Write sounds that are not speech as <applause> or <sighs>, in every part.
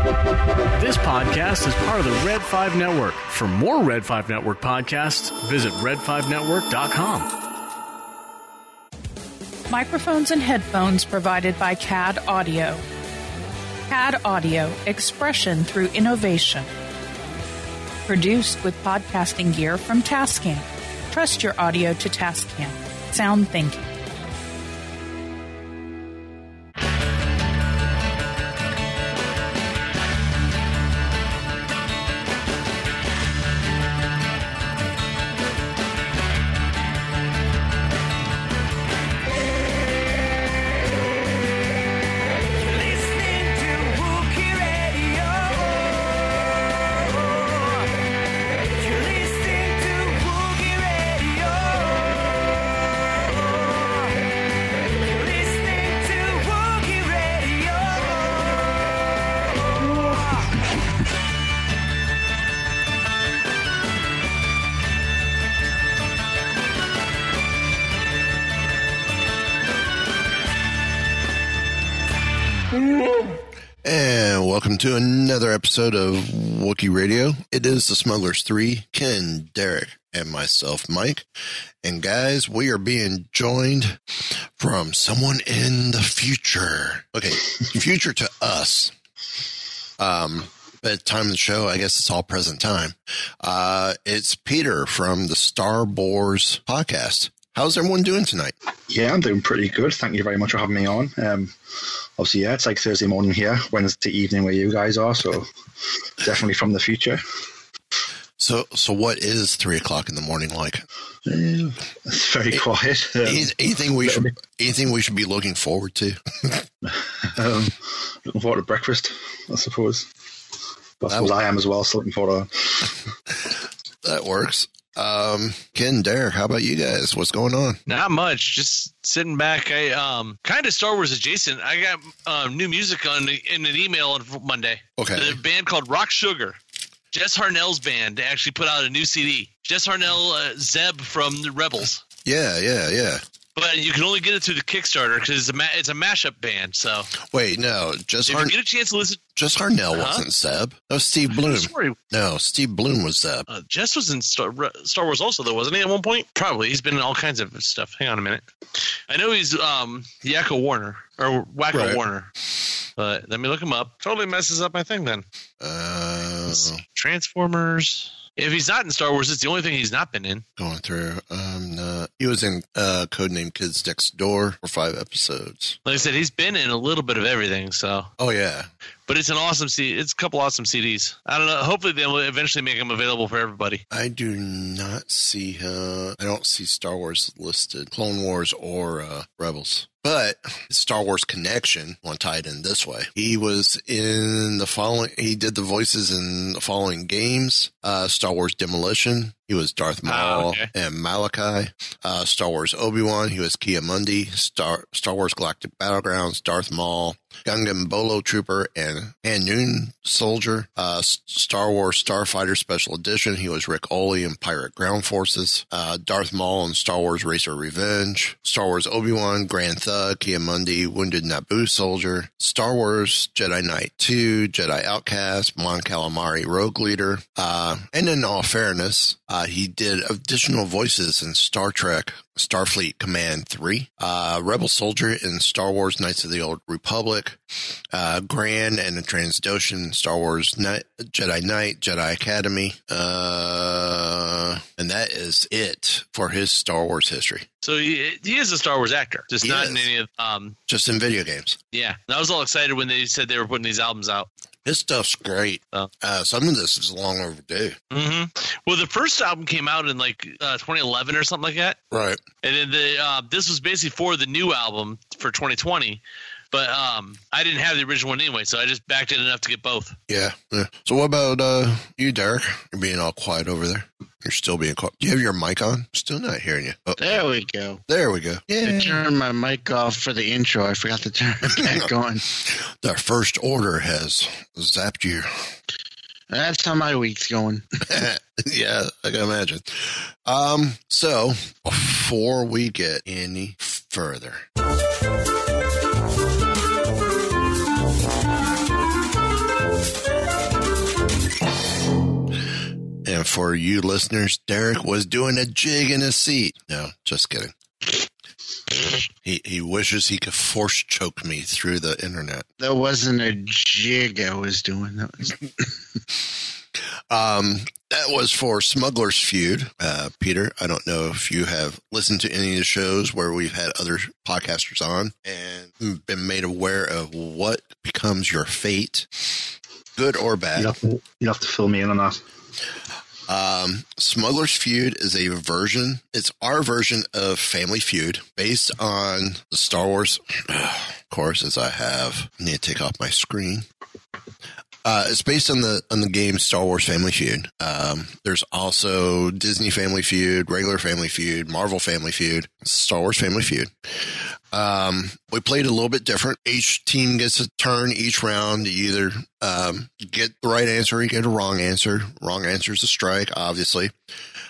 This podcast is part of the Red 5 Network. For more Red 5 Network podcasts, visit red5network.com. Microphones and headphones provided by CAD Audio. CAD Audio, expression through innovation. Produced with podcasting gear from Tascam. Trust your audio to Tascam. Sound thinking. To another episode of Wookiee Radio. It is the Smugglers 3, Ken, Derek, and myself, Mike. And guys, we are being joined from someone in the future. Okay, <laughs> future to us. Um, but at the time of the show, I guess it's all present time. Uh, it's Peter from the Star Wars podcast. How's everyone doing tonight? Yeah, I'm doing pretty good. Thank you very much for having me on. Um, obviously, yeah, it's like Thursday morning here, Wednesday evening where you guys are, so definitely from the future. So, so what is three o'clock in the morning like? It's very quiet. <laughs> Um, anything we should <laughs> anything we should be looking forward to? um, looking forward to breakfast, I suppose. I suppose I am as well, so looking forward to That <laughs> works. Um, Ken, Dare, how about you guys? What's going on? Not much. Just sitting back. I um kind of Star Wars adjacent. I got um, new music on in an email on Monday. Okay. The band called Rock Sugar. Jess Harnell's band actually put out a new CD. Jess Harnell, uh, Zeb from the Rebels. Yeah, yeah, yeah. But you can only get it through the Kickstarter because it's a ma- it's a mashup band. So Wait, no, just if Har- you get a chance to listen, Jess Harnell Huh? wasn't Zeb. Was Steve Blum. sorry, No, Steve Blum was Zeb. uh, Jess was in Star, Star Wars also though, wasn't he? At one point, probably. He's been in all kinds of stuff. Hang on a minute. I know he's um Yakko Warner or Wacko Right. Warner. But let me look him up. Totally messes up my thing then. Uh, Transformers. If he's not in Star Wars, it's the only thing he's not been in. going through. Um, no, he was in uh, Codename Kids Next Door for five episodes. Like I said, he's been in a little bit of everything. So, Oh yeah, but it's an awesome CD. It's a couple awesome CDs. I don't know. Hopefully, they'll eventually make them available for everybody. I do not see. Uh, I don't see Star Wars listed, Clone Wars or uh, Rebels. But Star Wars Connection, want to tie it in this way. He was in the following. He did the voices in the following games: uh, Star Wars Demolition. He was Darth Maul Ah, okay. and Malachi. Uh, Star Wars Obi Wan. He was Ki-Adi-Mundi. Star Star Wars Galactic Battlegrounds. Darth Maul. Gungan Bolo Trooper and Noon Soldier. Uh, Star Wars Starfighter Special Edition. He was Ric Olié in Pirate Ground Forces. Uh, Darth Maul in Star Wars Racer Revenge. Star Wars Obi Wan, Grand Thug, Ki-Adi-Mundi, Wounded Naboo Soldier. Star Wars Jedi Knight 2, Jedi Outcast, Mon Calamari Rogue Leader. Uh, and in all fairness, uh, he did additional voices in Star Trek Starfleet Command 3, uh, Rebel Soldier in Star Wars Knights of the Old Republic, uh, Grand and the Transdotion, Star Wars Knight, Jedi Knight, Jedi Academy, uh, and that is it for his Star Wars history. So he, he is a Star Wars actor, just He not is. in any of. Um, Just in video games. yeah, And I was all excited when they said they were putting these albums out. His stuff's great. Oh. Uh, some of this is long overdue. hmm Well, the first album came out in like uh, 2011 or something like that. Right. And then the uh, this was basically for the new album for 2020, but um, I didn't have the original one anyway, so I just backed it enough to get both. Yeah. yeah. So what about uh you, Derek? You're being all quiet over there. You're still being quiet. Do you have your mic on? Still not hearing you. Oh, There we go. there we go. I Yeah. turned my mic off for the intro. I forgot to turn it back <laughs> on. The first order has zapped you. That's how my week's going. <laughs> <laughs> yeah, I can imagine. Um, so before we get any further, for you listeners, Derek was doing a jig in his seat. No, just kidding. He he wishes he could force choke me through the internet. That wasn't a jig I was doing. That was <laughs> Um, that was for Smuggler's Feud. Uh, Peter, I don't know if you have listened to any of the shows where we've had other podcasters on and been made aware of what becomes your fate, good or You'd bad. have to, you'd have to fill me in on that. Um, Smuggler's Feud is a version, it's our version of Family Feud based on the Star Wars. <sighs> Of course, as I have, I need to take off my screen. Uh, it's based on the on the game Star Wars Family Feud. Um, there's also Disney Family Feud, regular Family Feud, Marvel Family Feud, Star Wars Family Feud. Um, we played a little bit different. Each team gets a turn each round to either um, get the right answer or you get a wrong answer. Wrong answer is a strike, obviously.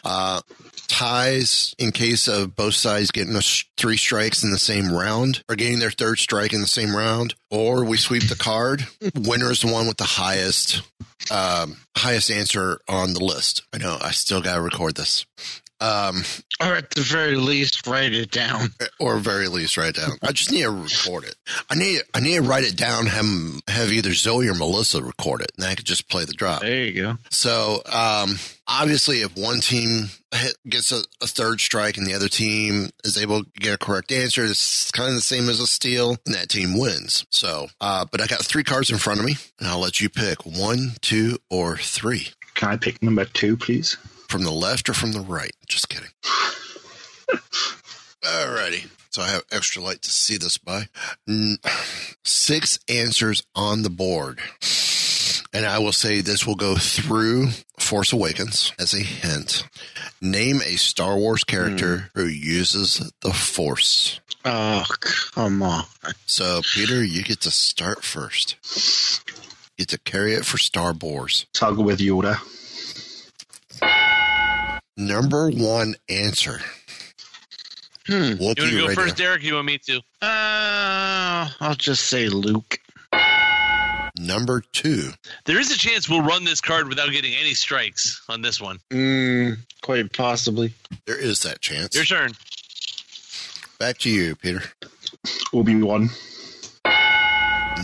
Uh, ties in case of both sides getting three strikes in the same round or getting their third strike in the same round, or we sweep the card. Winner is the one with the highest um, highest answer on the list. I know I still got to record this. Um, or at the very least, write it down. or very least write it down. I just need to record it. I need I need to write it down. Have have either Zoe or Melissa record it, and I could just play the drop. There you go. So um, obviously, if one team hit, gets a, a third strike and the other team is able to get a correct answer, it's kind of the same as a steal, and that team wins. So, uh, but I got three cards in front of me, and I'll let you pick one, two, or three Can I pick number two, please? From the left or from the right. Just kidding. <laughs> Alrighty. So I have extra light to see this by. Mm, Six answers on the board. And I will say this will go through Force Awakens as a hint. Name a Star Wars character who uses the Force. Oh, come on. So, Peter, you get to start first. You get to carry it for Star Wars. So with Yoda. Number one answer. Hmm. Wookiee You want to go radio. first, Derek? You want me to? Uh, I'll just say Luke. Number two. There is a chance we'll run this card without getting any strikes on this one. Mm, quite possibly. There is that chance. Your turn. Back to you, Peter. Obi Wan.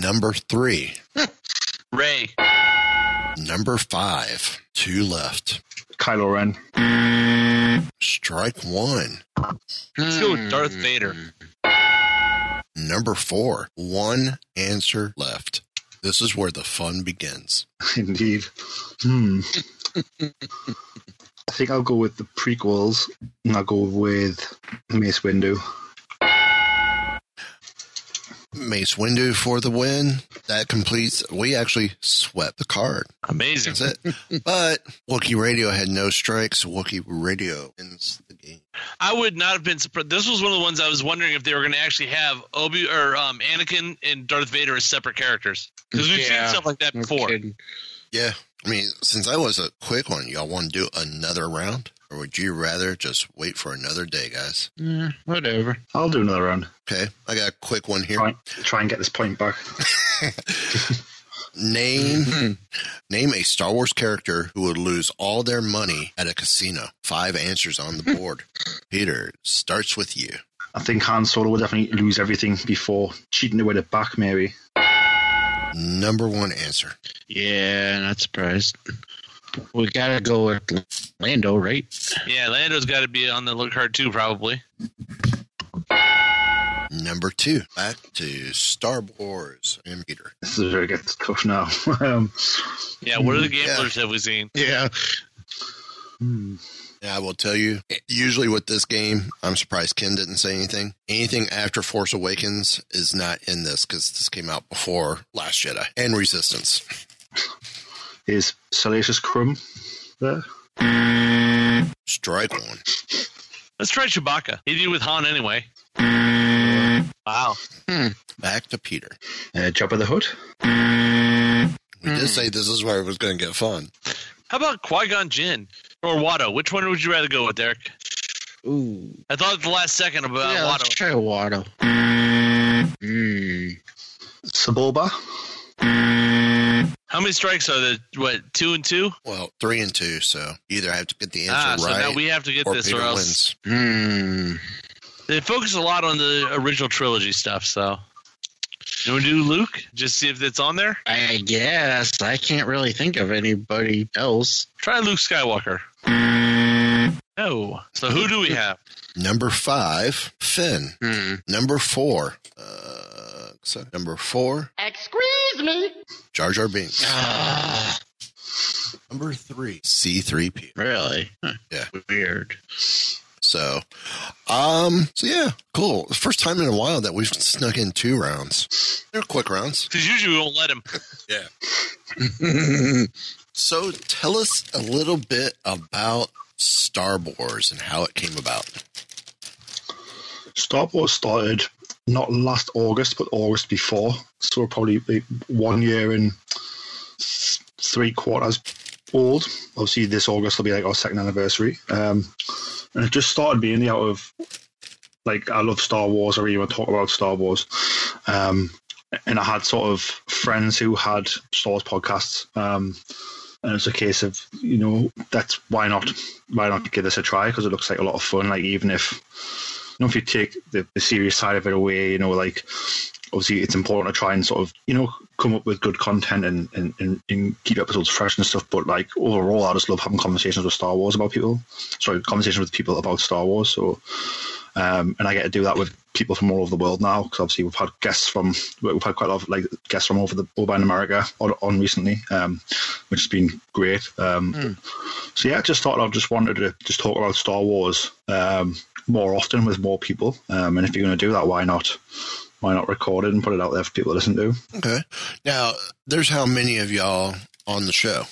Number three. Rey. Number five. Two left. Kylo Ren. Strike one. Let's go Hmm. with Darth Vader. Number four. One answer left. This is where the fun begins. <laughs> Indeed. Hmm. <laughs> I think I'll go with the prequels, and I'll go with Mace Windu. Mace Windu for the win. That completes. We actually swept the card. Amazing. That's it. but Wookiee Radio had no strikes. Wookiee Radio ends the game. I would not have been surprised. This was one of the ones I was wondering if they were going to actually have Obi or um, Anakin and Darth Vader as separate characters because we've Yeah. seen stuff like that before. kidding. Yeah. I mean, since I was a quick one, y'all want to do another round? Or would you rather just wait for another day, guys? Yeah, whatever. I'll do another round. Okay. I got a quick one here. Try, try and get this point back. <laughs> Name mm-hmm. name a Star Wars character who would lose all their money at a casino. Five answers on the hmm. board. Peter starts with you. I think Han Solo would definitely lose everything before cheating to win it back, maybe. Number one answer. Yeah, not surprised. We gotta go with Lando, right? Yeah, Lando's got to be on the look card too, probably. Number two. Back to Star Wars and Peter. This is where it gets tough now. <laughs> um, Yeah, what are the gamblers have we seen? Yeah. hmm. And I will tell you, usually with this game, I'm surprised Ken didn't say anything. Anything after Force Awakens is not in this because this came out before Last Jedi and Resistance. <laughs> Is Salacious Crumb there? Strike one. Let's try Chewbacca. He did with Han anyway. Wow. Back to Peter. Uh, of the Hood. We did say this is where it was going to get fun. How about Qui Gon Jinn or Watto? Which one would you rather go with, Derek? Ooh. I thought at the last second about yeah, let's try Watto. Mm. Sebulba? How many strikes are there? What, two and two? Well, three and two, so either I have to get the answer Ah, so right now we have to get or this Peter or else. wins. Mm. They focus a lot on the original trilogy stuff, so. You want to do Luke? Just see if it's on there? I guess I can't really think of anybody else. Try Luke Skywalker. No. So who do we have? Number five, Finn. Hmm. Number four, uh, so number four, Excuse me. Jar Jar Binks. Ah, Number three, C3P. really? Huh. Yeah. Weird. So, um, so yeah, cool. First time in a while that we've snuck in two rounds. They're quick rounds. Because usually we won't let him. <laughs> Yeah. <laughs> So tell us a little bit about Star Wars and how it came about. Star Wars started not last August, but August before. So we're probably one year and three quarters old. Obviously, this August will be like our second anniversary. Um, and it just started being out of like I love Star Wars. I really want to talk about Star Wars. Um, and I had sort of friends who had Star Wars podcasts. Um, and it's a case of you know that's why not why not give this a try because it looks like a lot of fun. Like even if you know if you take the, the serious side of it away, you know like obviously it's important to try and sort of you know come up with good content and and, and, and keep episodes fresh and stuff. But like overall, I just love having conversations with Star Wars about people. Sorry, conversations with people about Star Wars. So. Um, and I get to do that with people from all over the world now because obviously we've had guests from we've had quite a lot of like guests from over the over in America on, on recently, um, which has been great. Um, So yeah, I just thought I just wanted to just talk about Star Wars um, more often with more people. Um, and if you're going to do that, why not? Why not record it and put it out there for people to listen to? Okay. Now, there's how many of y'all on the show?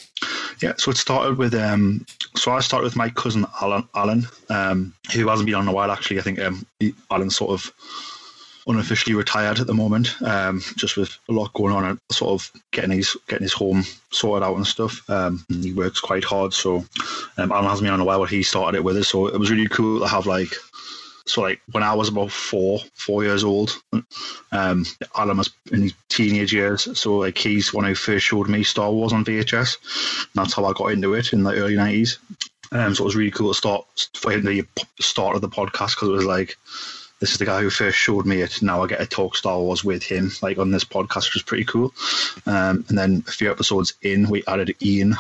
Yeah, so it started with um, so I started with my cousin Alan, Alan, um, who hasn't been on in a while. Actually, I think um, he, Alan's sort of unofficially retired at the moment, um, just with a lot going on and sort of getting his getting his home sorted out and stuff. Um, he works quite hard, so um, Alan hasn't been on in a while, but he started it with us. So it was really cool to have like. So like when I was about four, four years old, um, Alan was in his teenage years. So like he's one who first showed me Star Wars on VHS. That's how I got into it in the early nineties. Um, so it was really cool to start for him to start of the podcast because it was like this is the guy who first showed me it. Now I get to talk Star Wars with him, like on this podcast, which is pretty cool. Um, and then a few episodes in, we added Ian,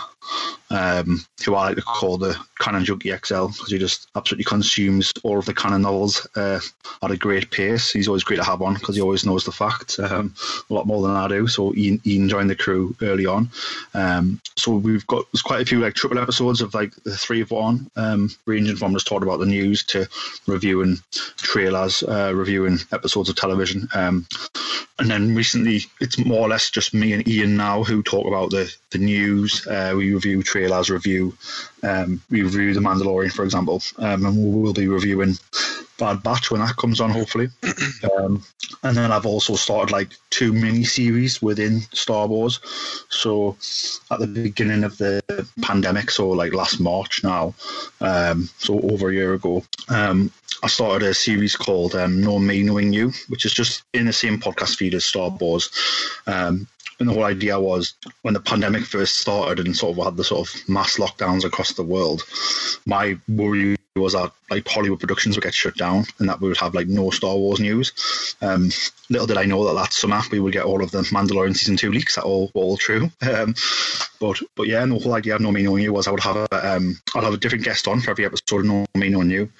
um, who I like to call the Canon Junkie XL because he just absolutely consumes all of the canon novels uh, at a great pace. He's always great to have on because he always knows the facts um, a lot more than I do. So Ian, Ian joined the crew early on. Um, so we've got there's quite a few like triple episodes of like the three of one, um, ranging from just talking about the news to reviewing trailers, uh, reviewing episodes of television. Um, and then recently, it's more or less just me and Ian now who talk about the the news. Uh, we review trailers, review um, we review The Mandalorian, for example, um, and we will be reviewing Bad Batch when that comes on, hopefully. <clears throat> um, and then I've also started like two mini series within Star Wars. So at the beginning of the pandemic, so like last March now, um, so over a year ago, um, I started a series called um, Know Me, Knowing You, which is just in the same podcast feed as Star Wars. Um, and the whole idea was when the pandemic first started and sort of had the sort of mass lockdowns across the world, my worry was that like Hollywood productions would get shut down and that we would have like no Star Wars news. Um, little did I know that that summer we would get all of the Mandalorian season two leaks. That all all true. <laughs> Um, But but yeah, and the whole idea of No Me No You was I would have a um, I'd have a different guest on for every episode of No Me No You,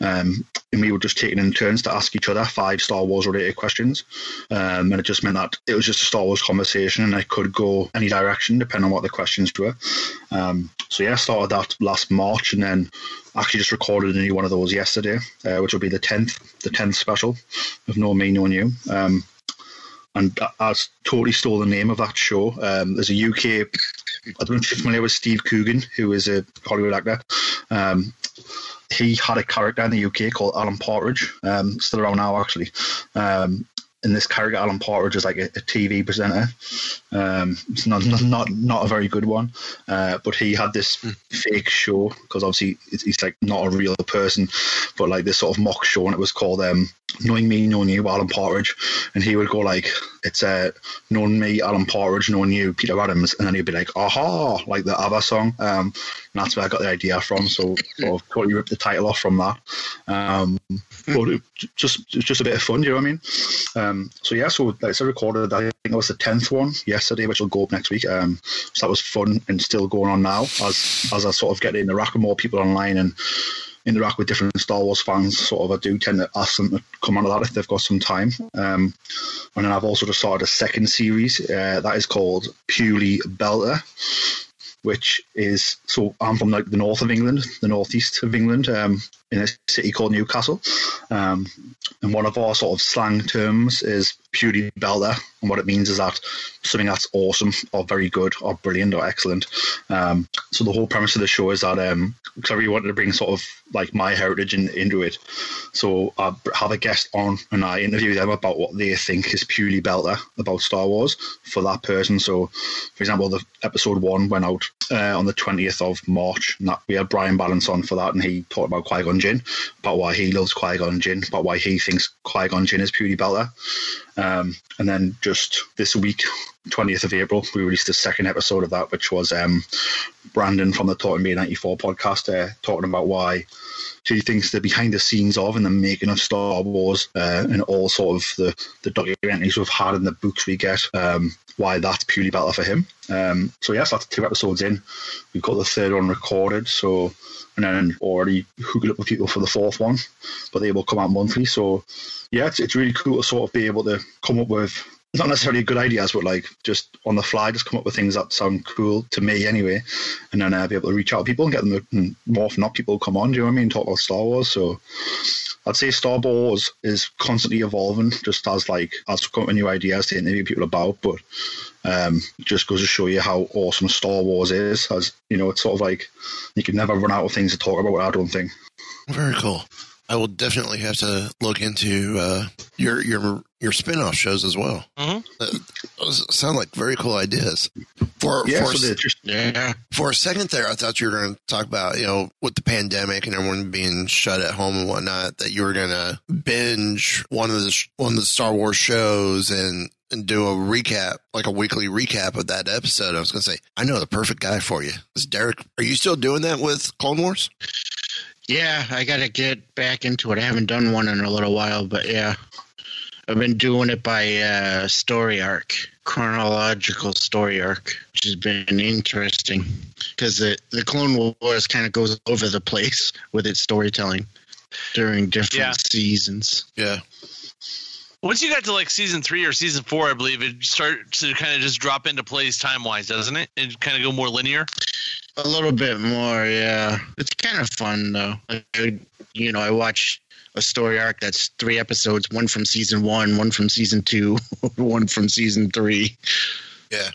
um, and we were just taking in turns to ask each other five Star Wars related questions, um, and it just meant that it was just a Star Wars conversation, and it could go any direction depending on what the questions were. Um, so yeah, I started that last March, and then actually just recorded a new one of those yesterday, uh, which will be the tenth, the tenth special of No Me No You. Um, and I, I totally stole the name of that show. Um, there's a UK, I don't know if you're familiar with Steve Coogan, who is a Hollywood actor. Um, he had a character in the UK called Alan Partridge, um, still around now actually. Um, and this character, Alan Partridge, is like a, a TV presenter. Um, it's not, not not not a very good one, uh, but he had this fake show because obviously it's, he's like not a real person, but like this sort of mock show, and it was called um, "Knowing Me, Knowing You," Alan Partridge, and he would go like, "It's uh, known me, Alan Partridge, known you, Peter Adams," and then he'd be like, "Aha!" like the ABBA song, um, and that's where I got the idea from. So <laughs> sort of totally ripped the title off from that. Um, but it, just it's just a bit of fun, you know what I mean? Um, so yeah, so like I said, recorded I think it was the tenth one yesterday, which will go up next week. Um, so that was fun and still going on now as as I sort of get in the rack with more people online and interact with different Star Wars fans. Sort of, I do tend to ask them to come onto that if they've got some time. Um, and then I've also just started a second series uh, that is called Purely Belter which is so I'm from like the north of England, the northeast of England, um, in a city called Newcastle. Um, and one of our sort of slang terms is purely belter, and what it means is that something that's awesome or very good or brilliant or excellent. Um, so the whole premise of the show is that um, really wanted to bring sort of like my heritage in, into it. So I have a guest on and I interview them about what they think is purely belter about Star Wars for that person. So, for example, the episode one went out uh, on the 20th of March, and that we had Brian Balance on for that, and he talked about Qui Jinn, about why he loves Qui Gon Jinn, about why he thinks Qui Gon Jinn is purely belter. Um, and then just this week, 20th of April, we released the second episode of that, which was um, Brandon from the Talking Bay 94 podcast uh, talking about why he thinks the behind the scenes of and the making of Star Wars uh, and all sort of the, the documentaries we've had and the books we get, um, why that's purely better for him. Um, so, yes, that's two episodes in. We've got the third one recorded, so and then already hooking up with people for the fourth one, but they will come out monthly. So, yeah, it's, it's really cool to sort of be able to come up with not necessarily good ideas, but like just on the fly, just come up with things that sound cool to me anyway, and then I'll uh, be able to reach out to people and get them to, and more often not people come on. Do you know what I mean? Talk about Star Wars. So I'd say Star Wars is constantly evolving, just as like as come new ideas to interview people about, but. Um, just goes to show you how awesome Star Wars is. As you know, it's sort of like you can never run out of things to talk about. I don't think. Very cool. I will definitely have to look into uh, your your your spin-off shows as well. Mhm. Uh, those sound like very cool ideas. For Yeah, for, so Yeah. for a second there, I thought you were going to talk about you know with the pandemic and everyone being shut at home and whatnot that you were going to binge one of the one of the Star Wars shows and and do a recap like a weekly recap of that episode. I was going to say I know the perfect guy for you. Is Derek? Are you still doing that with Clone Wars? Yeah, I got to get back into it. I haven't done one in a little while, but yeah. I've been doing it by uh, story arc, chronological story arc, which has been interesting because the, the Clone Wars kind of goes over the place <laughs> with its storytelling during different Yeah. seasons. Yeah. Once you got to like season three or season four, I believe it starts to kind of just drop into place time wise, doesn't it? And kind of go more linear. A little bit more, yeah. It's kind of fun though. Like, you know, I watch a story arc that's three episodes, one from season one, one from season two, <laughs> one from season three. Yeah.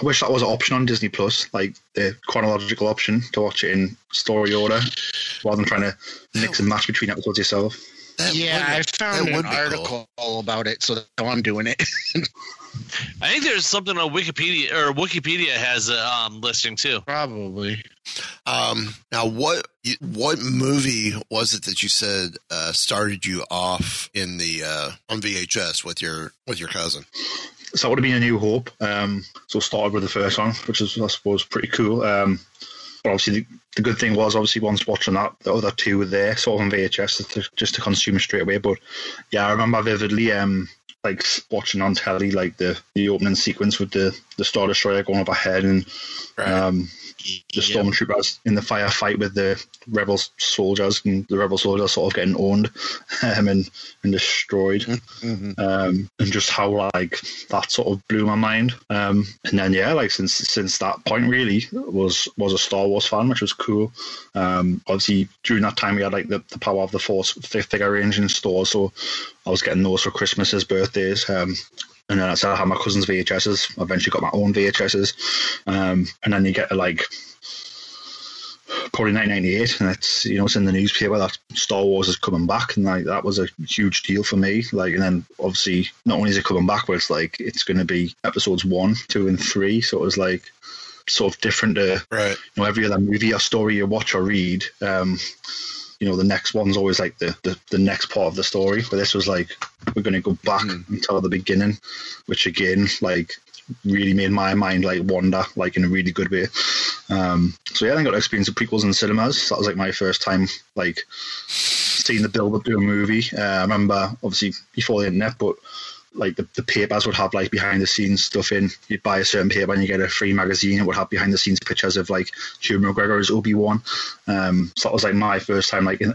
I wish that was an option on Disney Plus, like the chronological option to watch it in story order, rather than trying to mix and match between episodes yourself. That yeah, would- I found that an would be cool. article about it, so now I'm doing it. <laughs> I think there's something on Wikipedia or Wikipedia has a um, listing too. Probably. Um, now, what what movie was it that you said uh, started you off in the uh, on VHS with your with your cousin? So that would have been a New Hope. Um, so started with the first one, which is I suppose pretty cool. Um, but obviously, the, the good thing was obviously once watching that, the other two were there, sort of on VHS, to, just to consume straight away. But yeah, I remember vividly, um, like watching on telly, like the the opening sequence with the the Star Destroyer going overhead and um, the stormtroopers in the firefight with the rebel soldiers, and the rebel soldiers sort of getting owned <laughs> um, and and destroyed, um, and just how like that sort of blew my mind. Um, and then yeah, like since since that point, really was was a Star Wars fan, which was cool. Um, obviously during that time we had like the, the Power of the Force fi- figure range in stores, so I was getting those for Christmases, birthdays. And then I started having my cousin's VHSs. I eventually got my own VHSs. Um, and then you get to like probably 1998, and it's you know it's in the newspaper that Star Wars is coming back, and like that was a huge deal for me. Like, and then obviously not only is it coming back, but it's like it's going to be episodes one, two, and three. So it was like sort of different to Right. you know every other movie or story you watch or read. Um, you know the next one's always like the, the, the next part of the story, but this was like we're going to go back until the beginning, which again like really made my mind like wander like in a really good way. Um, so yeah, I got to experience the prequels in cinemas. That was like my first time like seeing the build up to a movie. Uh, I remember obviously before the internet, but like the, the papers would have like behind the scenes stuff in. You'd buy a certain paper and you get a free magazine. It would have behind the scenes pictures of like Ewan McGregor as Obi Wan. Um, so that was like my first time like in,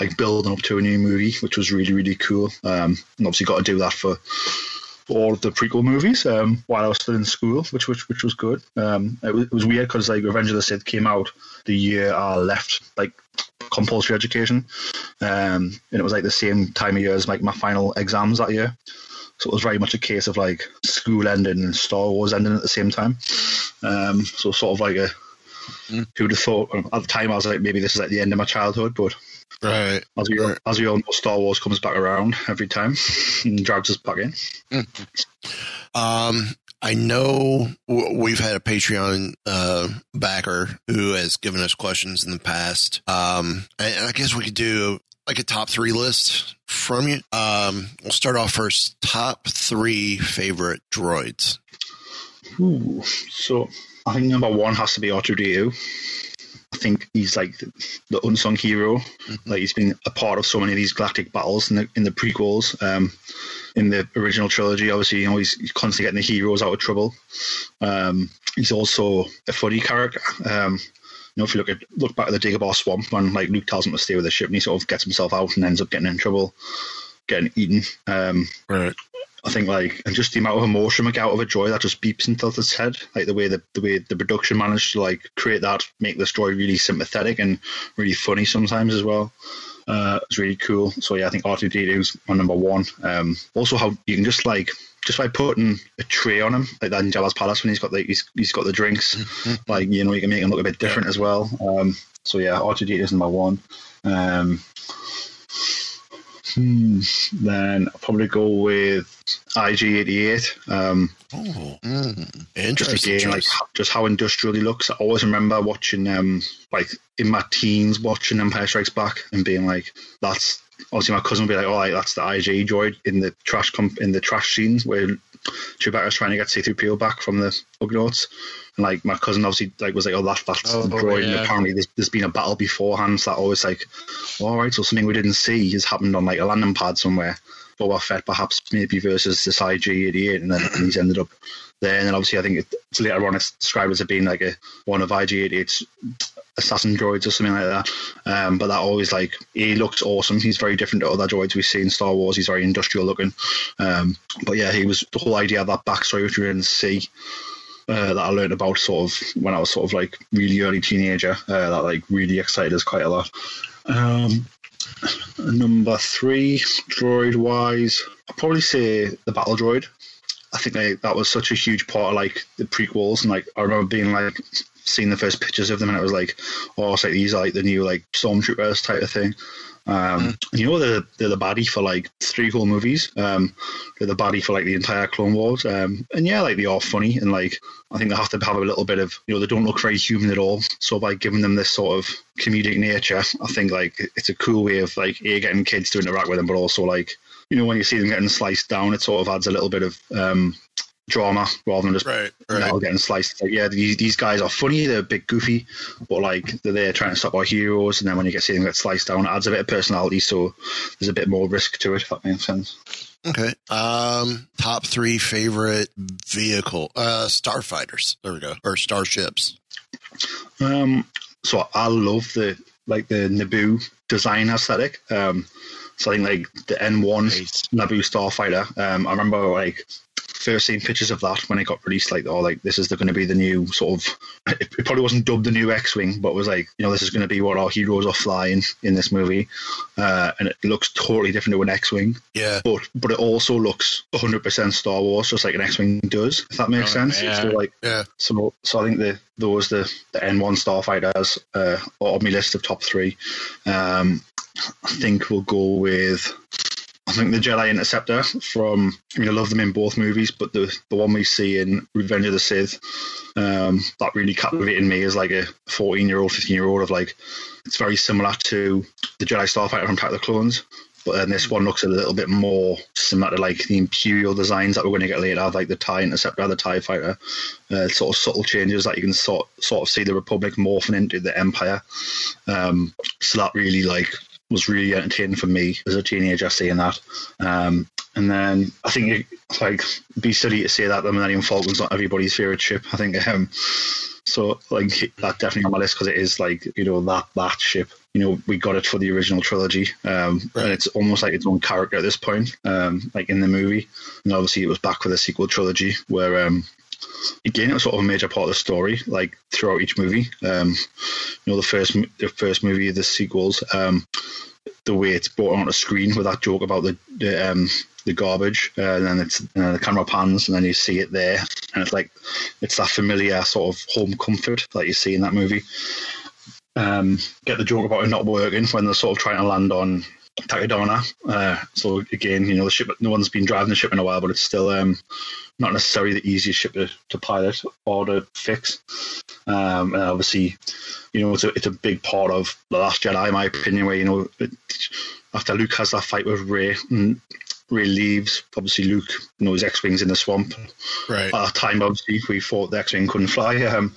like building up to a new movie, which was really really cool. Um, and obviously got to do that for all of the prequel movies um, while I was still in school, which which which was good. Um, it, was, it was weird because like Revenge of the Sith came out the year I left like compulsory education, um, and it was like the same time of year as like my final exams that year. So it was very much a case of like school ending and Star Wars ending at the same time. Um, so sort of like a who'd have thought at the time I was like maybe this is like the end of my childhood, but Right. as we all, as we all know, Star Wars comes back around every time and drags us back in. Um, I know we've had a Patreon uh, backer who has given us questions in the past. Um, and I guess we could do like a top three list from you. Um, we'll start off first. Top three favorite droids. Ooh, so I think number one has to be R2D2. I think he's like the, the unsung hero. Like he's been a part of so many of these galactic battles in the in the prequels. Um, in the original trilogy, obviously, you know, he's, he's constantly getting the heroes out of trouble. Um, he's also a funny character. Um, you know, if you look at look back at the Dagobah swamp when like Luke tells him to stay with the ship and he sort of gets himself out and ends up getting in trouble, getting eaten. Um, Right. I think like and just the amount of emotion we get out of a joy that just beeps into its head, like the way the the way the production managed to like create that, make this joy really sympathetic and really funny sometimes as well. Uh, it's really cool. So yeah, I think R2D2 is my number one. Um, also, how you can just like just by putting a tray on him, like that in Jabba's palace when he's got like he's he's got the drinks, <laughs> like you know you can make him look a bit different as well. Um, so yeah, R2D2 is number one. Um, hmm, then I'll probably go with IG88. Um, Oh, Mm. interesting. just again, like just how industrial he looks. I always remember watching, um, like in my teens, watching Empire Strikes Back and being like, "That's." Obviously, my cousin would be like, "Oh, like, that's the IG droid in the trash comp in the trash scenes where Chewbacca's trying to get C-3PO back from the Ugnaughts." And like my cousin obviously like was like, "Oh, that, that's Oh, the droid." And apparently, there's, there's been a battle beforehand. So that always like, oh, all right, so something we didn't see has happened on like a landing pad somewhere. Boba Fett perhaps maybe versus this IG-88, and then and <clears throat> he's ended up there. And then obviously, I think it, it's later on it's described as it being like a one of IG-88's assassin droids or something like that. Um, but that always like he looks awesome. He's very different to other droids we see in Star Wars. He's very industrial looking. Um, but yeah, he was the whole idea of that backstory which we didn't see. Uh, that I learned about sort of when I was sort of like really early teenager. Uh, that like really excited us quite a lot. Um, number three, droid wise, I'd probably say the battle droid. I think they, that was such a huge part of like the prequels, and like I remember being like seeing the first pictures of them, and it was like, oh, it's like these are like the new like stormtroopers type of thing. Um, and you know they're, they're the baddie for like three whole movies. Um, they're the baddie for like the entire Clone Wars. Um, and yeah, like they are funny, and like I think they have to have a little bit of you know they don't look very human at all. So by giving them this sort of comedic nature, I think like it's a cool way of like a getting kids to interact with them, but also like you know when you see them getting sliced down, it sort of adds a little bit of um, drama rather than just Right, you know, right. getting sliced. Like, yeah, these, these guys are funny. They're a bit goofy, but like they're there trying to stop our heroes. And then when you get see them get sliced down, it adds a bit of personality. So there's a bit more risk to it. If that makes sense. Okay. Um, top three favorite vehicle, uh, starfighters. There we go, or starships. Um, so I love the like the Naboo design aesthetic. Um, so I think like the N1 Naboo Starfighter. Um, I remember like first seen pictures of that when it got released. Like, oh, like this is going to be the new sort of. <laughs> It, it probably wasn't dubbed the new X-wing, but it was like you know this is going to be what our heroes are flying in this movie, uh, and it looks totally different to an X-wing. Yeah. But but it also looks 100% Star Wars, just like an X-wing does. If that makes Oh, sense. yeah. So like Yeah. so, so I think the those the the N1 starfighters uh, are on my list of top three. Um, I think we'll go with. I think the Jedi Interceptor from. I mean, I love them in both movies, but the the one we see in Revenge of the Sith, um, that really captivated me as like a fourteen year old, fifteen year old. Of like, it's very similar to the Jedi Starfighter from Attack the Clones. But then this one looks a little bit more similar to like the Imperial designs that we're going to get later, like the TIE Interceptor, the TIE Fighter. Uh, sort of subtle changes that you can sort sort of see the Republic morphing into the Empire. Um, so that really like was really entertaining for me as a teenager seeing that. Um, and then I think it, like be silly to say that the Millennium Falcon's not everybody's favorite ship. I think um, so like that definitely on my list because it is like you know that that ship. You know we got it for the original trilogy, um, Right. and it's almost like its own character at this point, um, like in the movie. And obviously it was back for the sequel trilogy where um, again, it was sort of a major part of the story, like throughout each movie. Um, you know, the first the first movie the sequels, um, the way it's brought on a screen with that joke about the the, um, the garbage, uh, and then it's the camera pans, and then you see it there, and it's like it's that familiar sort of home comfort that you see in that movie. Um, get the joke about it not working when they're sort of trying to land on Takodana. Uh, so again, you know, the ship, no one's been driving the ship in a while, but it's still um, not necessarily the easiest ship to, to pilot or to fix. Um, and obviously, you know, it's a, it's a big part of The Last Jedi, in my opinion, where, you know, it, after Luke has that fight with Rey, and Rey leaves, obviously Luke, you know, X-Wing's in the swamp. Right. At that time, obviously, we thought the X-Wing couldn't fly. Um,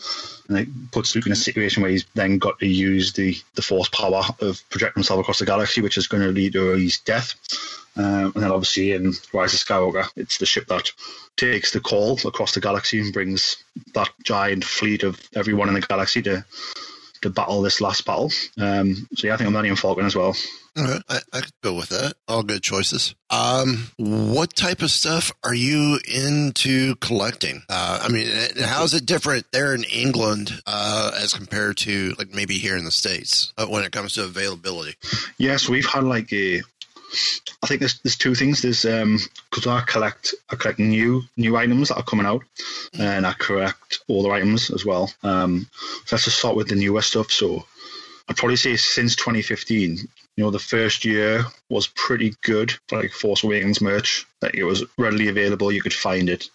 and it puts Luke in a situation where he's then got to use the, the force power of projecting himself across the galaxy, which is going to lead to his death. Um, and then obviously in Rise of Skywalker, it's the ship that takes the call across the galaxy and brings that giant fleet of everyone in the galaxy to to battle this last battle. Um, so yeah, I think I'm Millennium Falcon as well. Okay, I, I could go with that. All good choices. Um, what type of stuff are you into collecting? Uh, I mean, how is it different there in England uh, as compared to like maybe here in the states uh, when it comes to availability? Yeah, so we've had like a. I think there's there's two things. There's um because I collect I collect new new items that are coming out, and I collect older items as well. Um, so let's just start with the newer stuff. So I'd probably say since 2015, you know, the first year was pretty good for like Force Awakens merch. Like it was readily available, you could find it.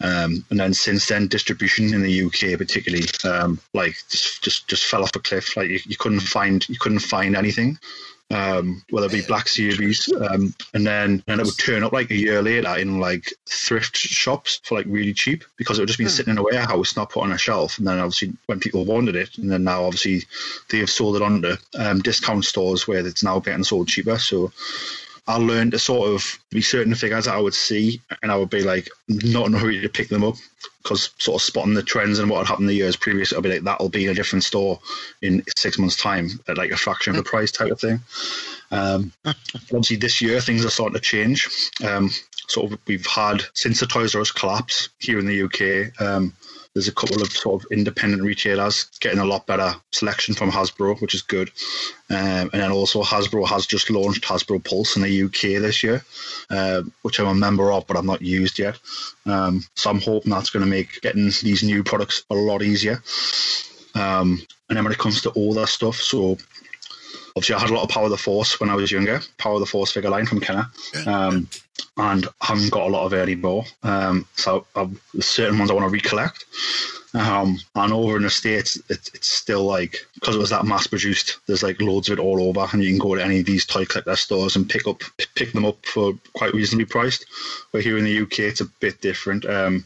Um, and then since then, distribution in the UK, particularly, um, like just just just fell off a cliff. Like you, you couldn't find you couldn't find anything. Um, whether it be Black Series, um, and then and it would turn up like a year later in like thrift shops for like really cheap because it would just been sitting in a warehouse, not put on a shelf. And then obviously when people wanted it, and then now obviously they have sold it on to um, discount stores where it's now getting sold cheaper. So I learned to sort of be certain figures that I would see, and I would be like not in a hurry to pick them up because sort of spotting the trends and what had happened the years previous, I'll be like that'll be in a different store in six months' time at like a fraction of the price type of thing. Um, <laughs> obviously, this year things are starting to change. Um, sort of we've had since the Toys R Us collapse here in the UK. Um, there's a couple of sort of independent retailers getting a lot better selection from Hasbro, which is good. Um, and then also Hasbro has just launched Hasbro Pulse in the UK this year, uh, which I'm a member of, but I've not used yet. Um, so I'm hoping that's going to make getting these new products a lot easier. Um, and then when it comes to all that stuff, so obviously I had a lot of Power of the Force when I was younger, Power of the Force figure line from Kenner. Um, and I haven't got a lot of it anymore. Um, so I've, certain ones I want to recollect. Um, and over in the States, it, it's still like, because it was that mass produced, there's like loads of it all over, and you can go to any of these toy collector stores and pick up pick them up for quite reasonably priced. But here in the UK, it's a bit different. Um,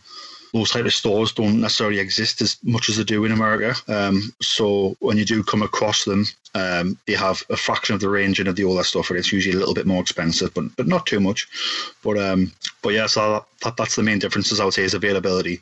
those type of stores don't necessarily exist as much as they do in America. Um, so when you do come across them, um, they have a fraction of the range and of the older stuff, and it's usually a little bit more expensive, but but not too much. But um, but yeah, so that, that's the main differences I would say is availability.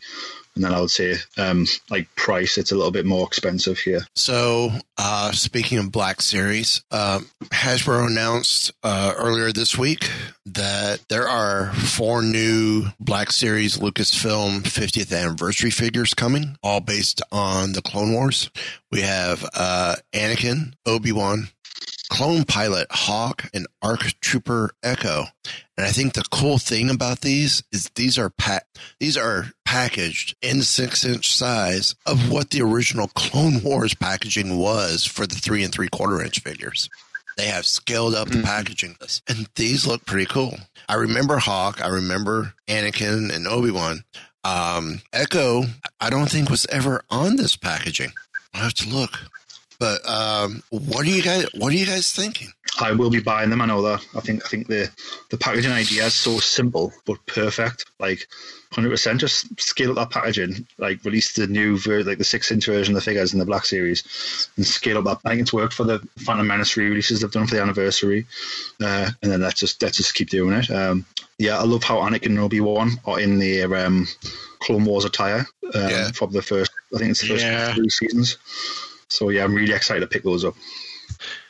And then I would say, um, like price, it's a little bit more expensive here. So, uh, speaking of Black Series, um, Hasbro announced uh, earlier this week that there are four new Black Series Lucasfilm 50th anniversary figures coming, all based on the Clone Wars. We have uh, Anakin, Obi Wan, Clone Pilot Hawk, and Arc Trooper Echo. And I think the cool thing about these is these are these are packaged in six inch size of what the original Clone Wars packaging was for the three and three quarter inch figures. They have scaled up the packaging, and these look pretty cool. I remember Hawk, I remember Anakin and Obi Wan. Um, Echo, I don't think was ever on this packaging. I have to look. But um, what are you guys? What are you guys thinking? I will be buying them. I know that. I think I think the the packaging idea is so simple but perfect. Like hundred percent, just scale up that packaging. Like release the new ver- like the six inch version of the figures in the Black Series, and scale up that. I think it's worked for the Phantom Menace re-releases they've done for the anniversary, uh, and then let's just let's just keep doing it. Um, yeah, I love how Anakin and Obi Wan are in their um, Clone Wars attire um, Yeah. from the first. I think it's the first Yeah. three seasons. So yeah, I'm really excited to pick those up.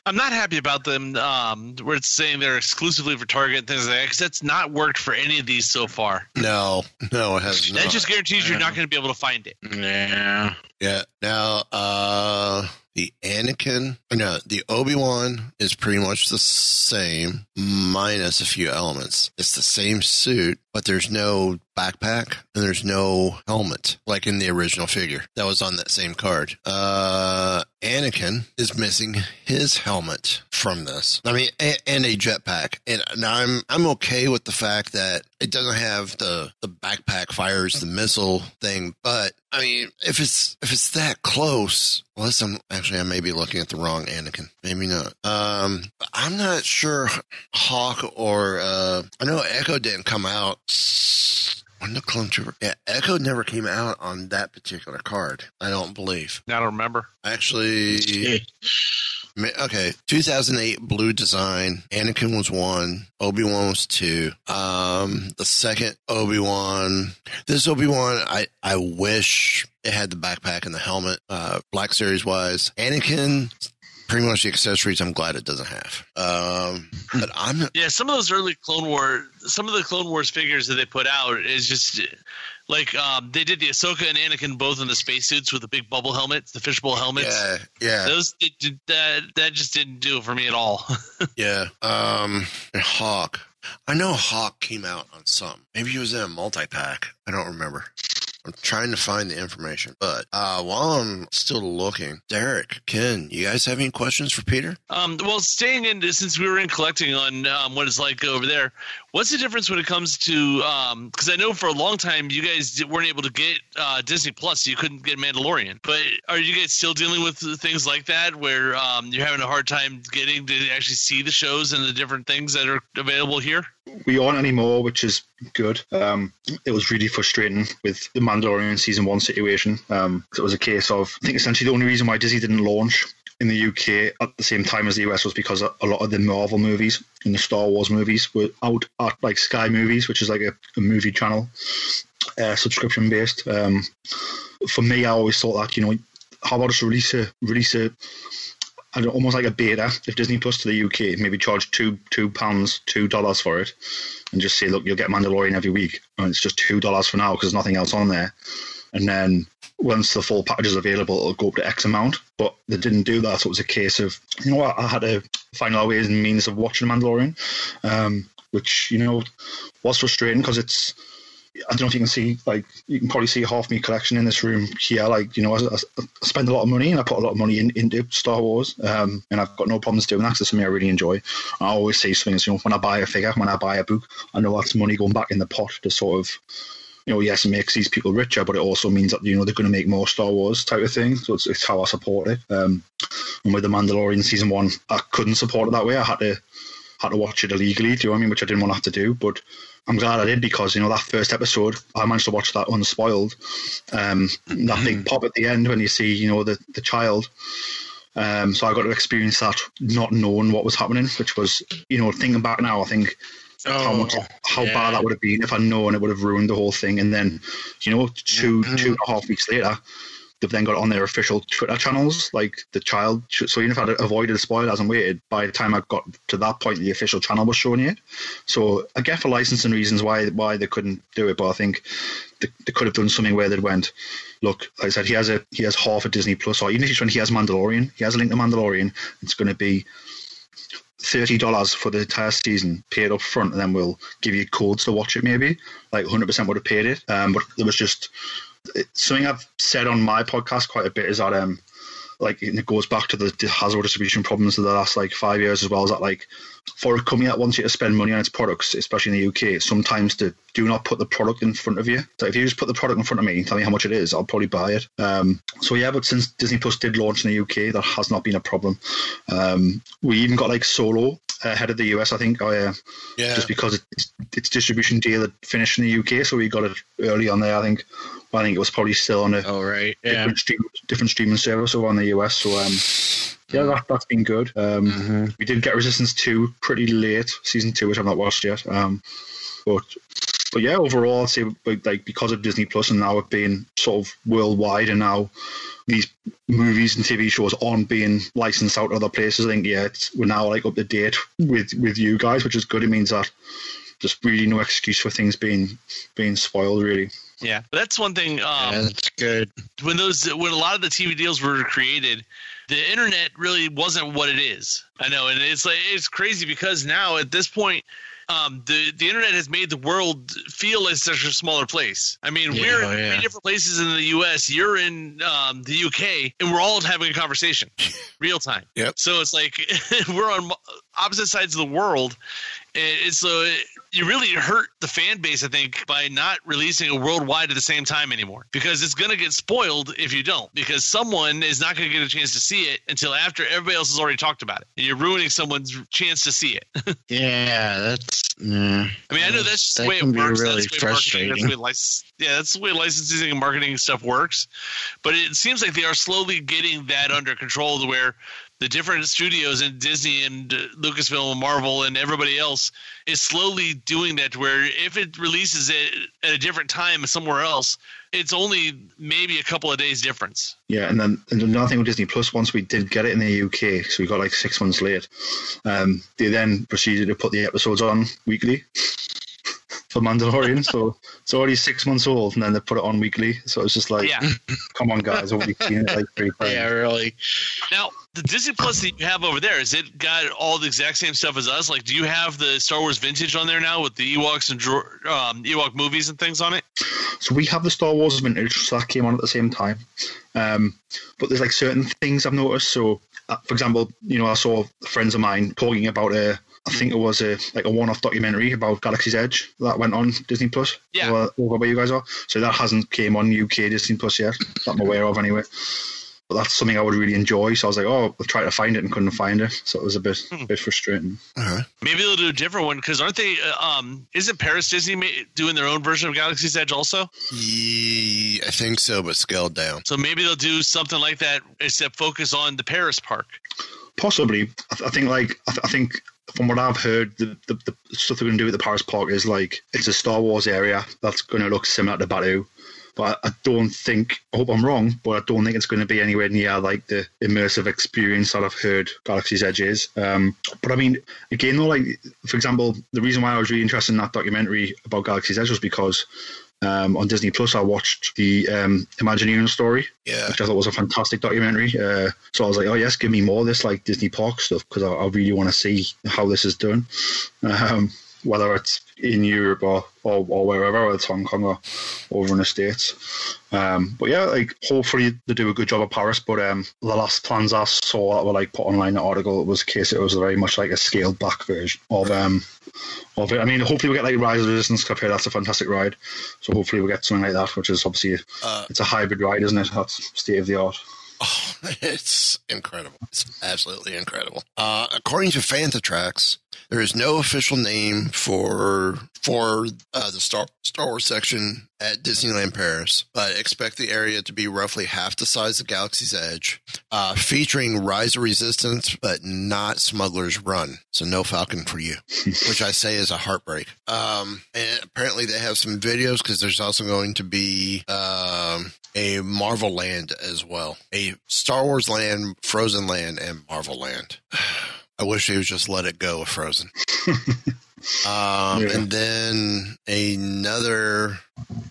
I'm not happy about them. Um, where it's saying they're exclusively for Target and things like that, because that's not worked for any of these so far. No, no, it has not. That just guarantees you're not going to be able to find it. Yeah. Yeah. Now, uh, the Anakin, no, the Obi Wan is pretty much the same, minus a few elements. It's the same suit, but there's no backpack and there's no helmet like in the original figure that was on that same card. Uh, Anakin is missing his helmet from this. I mean, and, and a jetpack. And now I'm I'm okay with the fact that it doesn't have the the backpack fires the missile thing, but I mean, if it's if it's that close, unless I'm actually I may be looking at the wrong Anakin, maybe not. Um, I'm not sure Hawk or uh, I know Echo didn't come out. On the clone trooper, yeah, Echo never came out on that particular card. I don't believe. I don't remember. Actually, Ma- Okay, 2008 blue design. Anakin was one. Obi Wan was two. Um, the second Obi Wan, this Obi Wan, I I wish it had the backpack and the helmet. Uh, Black Series wise, Anakin, pretty much the accessories. I'm glad it doesn't have. Um, but I'm Yeah, some of those early Clone War, some of the Clone Wars figures that they put out is just like um, they did the Ahsoka and Anakin both in the spacesuits with the big bubble helmets, the fishbowl helmets. yeah yeah Those did- that that just didn't do it for me at all. <laughs> yeah. Um, and Hawk. I know Hawk came out on some. Maybe he was in a multi pack. I don't remember. I'm trying to find the information. But uh, while I'm still looking, Derek, Ken, you guys have any questions for Peter? Um, well, staying in since we were in collecting on um, what it's like over there, what's the difference when it comes to? Because I know for a long time you guys weren't able to get uh, Disney Plus, so you couldn't get Mandalorian. But are you guys still dealing with things like that, where um, you're having a hard time getting to actually see the shows and the different things that are available here? we aren't anymore, which is good. Um, it was really frustrating with the Mandalorian season one situation. Um, it was a case of, I think essentially the only reason why Disney didn't launch in the UK at the same time as the US was because a lot of the Marvel movies and the Star Wars movies were out at like Sky Movies, which is like a, a movie channel, uh, subscription based. Um, for me, I always thought that you know, how about just release a release a don't, almost like a beta if Disney Plus to the UK, maybe charge two two pounds, two dollars for it, and just say, look, you'll get Mandalorian every week, and it's just two dollars for now because there's nothing else on there. And then once the full package is available, it'll go up to X amount. But they didn't do that, so it was a case of, you know what, I had to find out ways and means of watching Mandalorian, um, which you know was frustrating because it's I don't know if you can see, like, you can probably see half my collection in this room here. Like, you know, I, I spend a lot of money and I put a lot of money in, into Star Wars, um, and I've got no problems doing that. It's something I really enjoy. I always say things, you know, when I buy a figure, when I buy a book, I know that's money going back in the pot to sort of you know, yes, it makes these people richer, but it also means that you know they're going to make more Star Wars type of thing. So it's, it's how I support it. Um, and with the Mandalorian season one, I couldn't support it that way. I had to had to watch it illegally. Do you know what I mean? Which I didn't want to have to do, but I'm glad I did because you know that first episode, I managed to watch that unspoiled. Um, that big pop at the end when you see you know the the child. Um, so I got to experience that, not knowing what was happening, which was, you know, thinking back now, I think how much how yeah. bad that would have been if I'd known it would have ruined the whole thing. And then, you know, 2 Mhm. two and a half weeks later, they've then got on their official Twitter channels, like the child. So even if I'd avoided the spoilers and waited, by the time I got to that point, the official channel was showing it. So I get for licensing reasons why why they couldn't do it, but I think they, they could have done something where they went, look, like I said, he has a he has half a Disney Plus, or even if he's when he has Mandalorian, he has a link to Mandalorian. It's going to be thirty dollars for the entire season, pay it up front, and then we'll give you codes to watch it. Maybe like hundred percent would have paid it, um, but there was just it, something I've said on my podcast quite a bit is that um, like it goes back to the, Hasbro distribution problems of the last like five years as well. Is that like for a company that wants you to spend money on its products, especially in the UK, sometimes to do not put the product in front of you. So if you just put the product in front of me and tell me how much it is, I'll probably buy it. Um, so yeah, but since Disney Plus did launch in the UK, that has not been a problem. Um, we even got like Solo ahead of the US, I think. Uh, Yeah. just because its, its distribution deal had finished in the UK, so we got it early on there. I think. I think it was probably still on a Oh right, yeah. different, stream, different streaming service over on the US. So um, yeah, that, that's been good. Um, Mhm. We did get Resistance two pretty late, season two, which I've not watched yet. Um, but but yeah, overall, I'd say like like, because of Disney Plus and now it being sort of worldwide, and now these movies and TV shows aren't being licensed out to other places. I think yeah, it's, we're now like up to date with with you guys, which is good. It means that just really no excuse for things being being spoiled. Really, Yeah, that's one thing. Um, yeah, that's good. when those when a lot of the TV deals were created, the internet really wasn't what it is. I know, and it's like it's crazy because now at this point, um, the the internet has made the world feel as such a smaller place. I mean, Yeah, we're in yeah. three different places in the U.S. You're in um, the U.K. and we're all having a conversation, <laughs> real time. Yep. So it's like <laughs> we're on opposite sides of the world. And it's so you really hurt the fan base, I think, by not releasing it worldwide at the same time anymore. Because it's going to get spoiled if you don't. Because someone is not going to get a chance to see it until after everybody else has already talked about it. And you're ruining someone's chance to see it. <laughs> Yeah, that's. Yeah. I mean, I know that's just the way it works. really that's the way marketing- That's the way lic- yeah, that's the way licensing and marketing stuff works. But it seems like they are slowly getting that under control to where the different studios and Disney and uh, Lucasfilm and Marvel and everybody else is slowly doing that where if it releases it at a different time somewhere else, it's only maybe a couple of days difference. Yeah, and then and another thing with Disney Plus, once we did get it in the UK, so we got like six months late, um, they then proceeded to put the episodes on weekly for Mandalorian. so it's already six months old, and then they put it on weekly. So it's just like, Yeah. come on, guys, I've already seen it like three <laughs> times. Yeah, really. Now, the Disney Plus that you have over there, is it got all the exact same stuff as us? Like, do you have the Star Wars Vintage on there now with the Ewoks and Dro- um, Ewok movies and things on it? So we have the Star Wars vintage, so that came on at the same time. Um, but there's like certain things I've noticed. So, uh, for example, you know, I saw friends of mine talking about a, I think it was a like a one-off documentary about Galaxy's Edge that went on Disney Plus. Yeah. over, over where you guys are. So that hasn't came on UK Disney Plus yet. That I'm aware of anyway. But that's something I would really enjoy. So I was like, oh, I'll try to find it and couldn't find it. So it was a bit, Hmm. a bit frustrating. Uh-huh. Maybe they'll do a different one because aren't they? Uh, um, isn't Paris Disney doing their own version of Galaxy's Edge also? Ye- I think so, but scaled down. So maybe they'll do something like that, except focus on the Paris park. Possibly, I, th- I think like I, th- I think from what I've heard, the, the, the stuff they're going to do at the Paris Park is like it's a Star Wars area that's going to look similar to Batuu, but I, don't think. I hope I'm wrong, but I don't think it's going to be anywhere near like the immersive experience that I've heard Galaxy's Edge is. Um, but I mean, again though, like for example, the reason why I was really interested in that documentary about Galaxy's Edge was because. Um, on Disney Plus, I watched the um, Imagineering story, Yeah. which I thought was a fantastic documentary. Uh, so I was like, oh yes, give me more of this like Disney Park stuff because I, I really want to see how this is done. <laughs> Um, whether it's in Europe or, or, or wherever, whether it's Hong Kong or over in the States. Um, but yeah, like hopefully they do a good job at Paris. But um, the last plans I saw that were like put online in the article was a case it was very much like a scaled back version of um of it. I mean, hopefully we get like Rise of the Resistance Cup here. That's a fantastic ride. So hopefully we get something like that, which is obviously Uh, it's a hybrid ride, isn't it? That's state of the art. Oh, <laughs> it's incredible. It's absolutely incredible. Uh, according to Fantatrax, there is no official name for for uh, the Star Star Wars section at Disneyland Paris, but expect the area to be roughly half the size of Galaxy's Edge, uh, featuring Rise of Resistance, but not Smuggler's Run. So no Falcon for you, <laughs> which I say is a heartbreak. Um, and apparently they have some videos because there's also going to be um, a Marvel Land as well, a Star Wars Land, Frozen Land, and Marvel Land. <sighs> <sighs> <sighs> I wish they would just let it go with Frozen. <laughs> Um, Yeah. And then another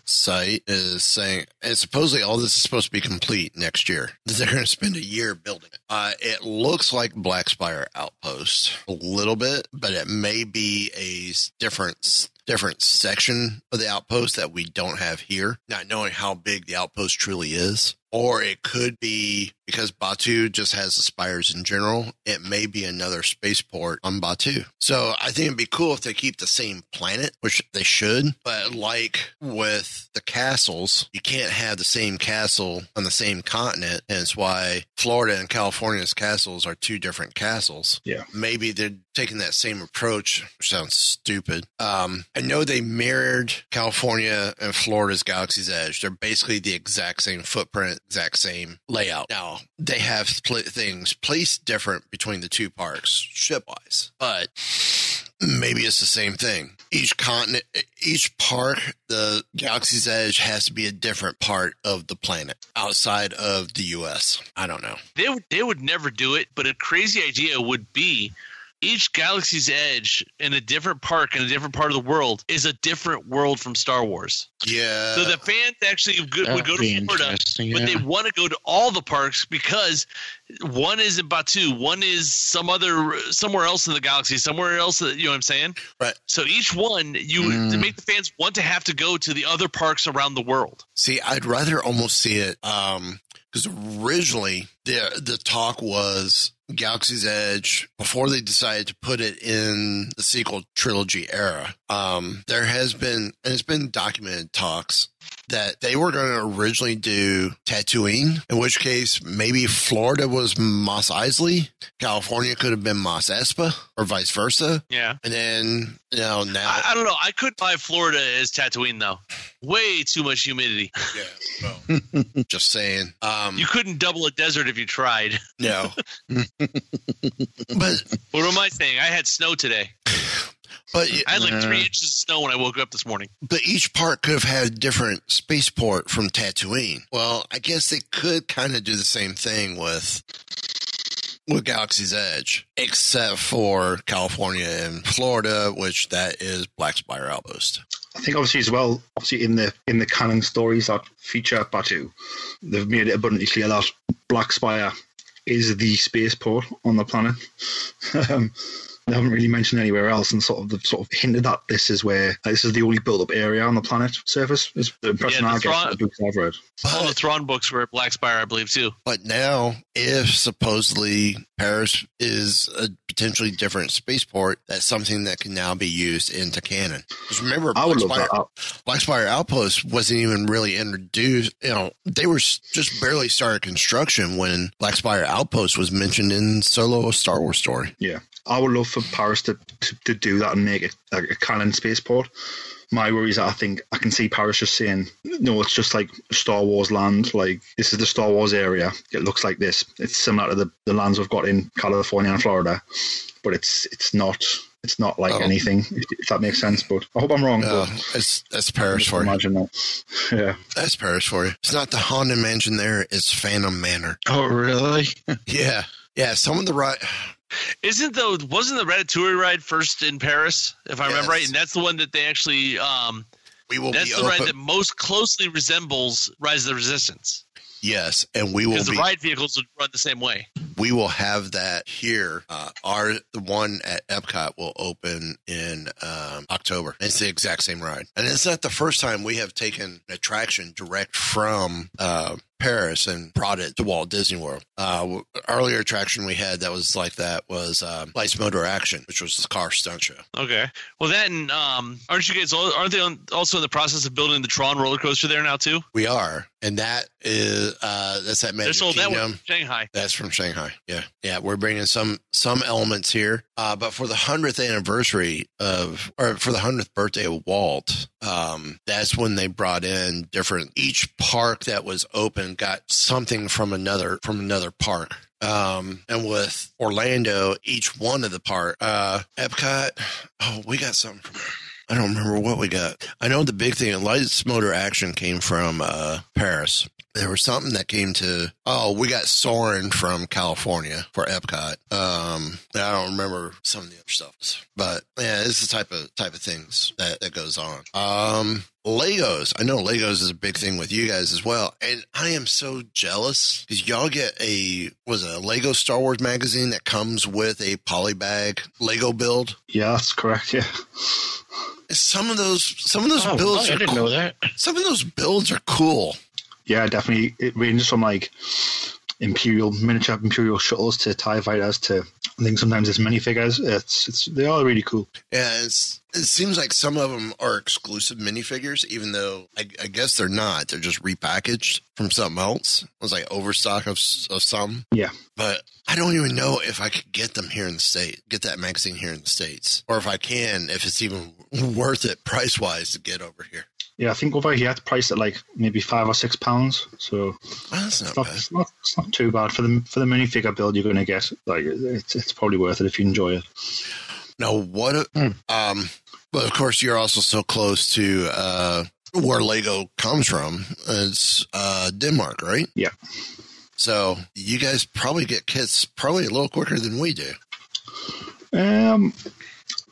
site is saying, and supposedly all this is supposed to be complete next year. <laughs> They're going to spend a year building it. Uh, it looks like Black Spire Outpost a little bit, but it may be a different different section of the outpost that we don't have here, not knowing how big the outpost truly is. Or it could be because Batuu just has the spires in general. It may be another spaceport on Batuu. So I think it'd be cool if they keep the same planet, which they should. But like with the castles, you can't have the same castle on the same continent. And it's why Florida and California's castles are two different castles Yeah. maybe they're taking that same approach, which sounds stupid. Um, I know they mirrored California and Florida's Galaxy's Edge. They're basically the exact same footprint, exact same layout. Now, they have pl- things placed different between the two parks, ship wise, but maybe it's the same thing. Each continent, each park, the Galaxy's Edge has to be a different part of the planet outside of the U.S. I don't know. They would they would never do it, but a crazy idea would be each galaxy's edge in a different park in a different part of the world is a different world from Star Wars. Yeah. So the fans actually go, would That'd go to Florida, interesting, but they want to go to all the parks because one is in Batuu, one is some other somewhere else in the galaxy, somewhere else. You know what I'm saying? Right. So each one, you to Mm. make the fans want to have to go to the other parks around the world. See, I'd rather almost see it um because originally the the talk was Galaxy's Edge before they decided to put it in the sequel trilogy era. Um, there has been and it's been documented talks that they were going to originally do Tatooine, in which case maybe Florida was Mos Eisley, California could have been Mos Espa, or vice versa. Yeah. And then you know now I, I don't know. I could buy Florida as Tatooine though. Way too much humidity. yeah, well, <laughs> just saying. Um, You couldn't double a desert if you tried. no, <laughs> but What am I saying? I had snow today. <laughs> but I had like Uh. three inches of snow when I woke up this morning. but each part could have had a different spaceport from Tatooine. Well, I guess they could kind of do the same thing with with Galaxy's Edge, except for California and Florida, which that is Black Spire Outpost. I think obviously as well, obviously in the in the canon stories that feature Batuu, they've made it abundantly clear that Black Spire is the spaceport on the planet. <laughs> um, they haven't really mentioned anywhere else, and sort of they've sort of hinted that this is where this is the only built-up area on the planet surface. Is the impression Yeah, I the get Thrawn- from the books I've read. All the But, Thrawn books were at Black Spire, I believe, too. but now, if supposedly Paris is a potentially different spaceport, that's something that can now be used into canon. Because remember, I would Black love Spire- that. Black Spire Outpost wasn't even really introduced. You know, they were just barely started construction when Black Spire Outpost was mentioned in Solo: A Star Wars Story. Yeah, I would love for Paris to, to, to do that and make it a, a canon spaceport. My worry is that I think I can see Paris just saying, no, it's just like Star Wars land. Like, this is the Star Wars area. It looks like this. It's similar to the, the lands we've got in California and Florida, but it's it's not it's not like Oh. anything, if, if that makes sense. But I hope I'm wrong. Uh, but that's that's Paris just for you. imagine that. <laughs> Yeah. That's Paris for you. It's not the Haunted Mansion there. It's Phantom Manor. Oh, really? <laughs> Yeah, yeah. Some of the right. Isn't the wasn't the Ratatouille ride first in Paris, if I remember right? And that's the one that they actually um We will that's the ride that most closely resembles Rise of the Resistance. Yes, and we will Because the be ride vehicles would run the same way. we will have that here. Uh, our the one at Epcot will open in um, October. It's the exact same ride, and it's not the first time we have taken an attraction direct from. Uh, Paris and brought it to Walt Disney World. Uh, earlier attraction we had that was like that was um, Lights Motor Action, which was the car stunt show. Okay. Well, then, um, aren't you guys? Aren't they on, also in the process of building the Tron roller coaster there now too? We are, and that is uh, that's at Magic that Kingdom. one, Shanghai. That's from Shanghai. Yeah, yeah. We're bringing some some elements here, uh, but for the hundredth anniversary of, or for the hundredth birthday of Walt, um, that's when they brought in different. Each park that was open got something from another from another park. Um, and with Orlando, each one of the park, uh, Epcot, oh, we got something from. I don't remember what we got. I know the big thing, Lights Motor Action came from uh, Paris. There was something that came to. Oh, we got Soarin' from California for Epcot. Um, I don't remember some of the other stuff, but yeah, it's the type of type of things that, that goes on. Um, Legos. I know Legos is a big thing with you guys as well, and I am so jealous because y'all get a was it a Lego Star Wars magazine that comes with a polybag Lego build. Yeah, that's correct. Yeah. Some of those, some of those Oh, builds I are didn't cool. know that. Some of those builds are cool. Yeah, definitely. It ranges from like imperial miniature imperial shuttles to Tie fighters to I think sometimes it's minifigures. It's it's they are all really cool. Yeah, it's, it seems like some of them are exclusive minifigures, even though I, I guess they're not. They're just repackaged from something else. It was like overstock of, of some. Yeah. But I don't even know if I could get them here in the state, get that magazine here in the states, or if I can, if it's even <laughs> worth it price wise to get over here. Yeah, I think over here it's priced at like maybe five or six pounds. So that's not it's not, it's not it's not too bad for the for the minifigure build you're going to get. Like it's it's probably worth it if you enjoy it. Now, what? a- Um, but of course, you're also so close to uh, where Lego comes from. It's uh, Denmark, right? Yeah. So you guys probably get kits probably a little quicker than we do. Um,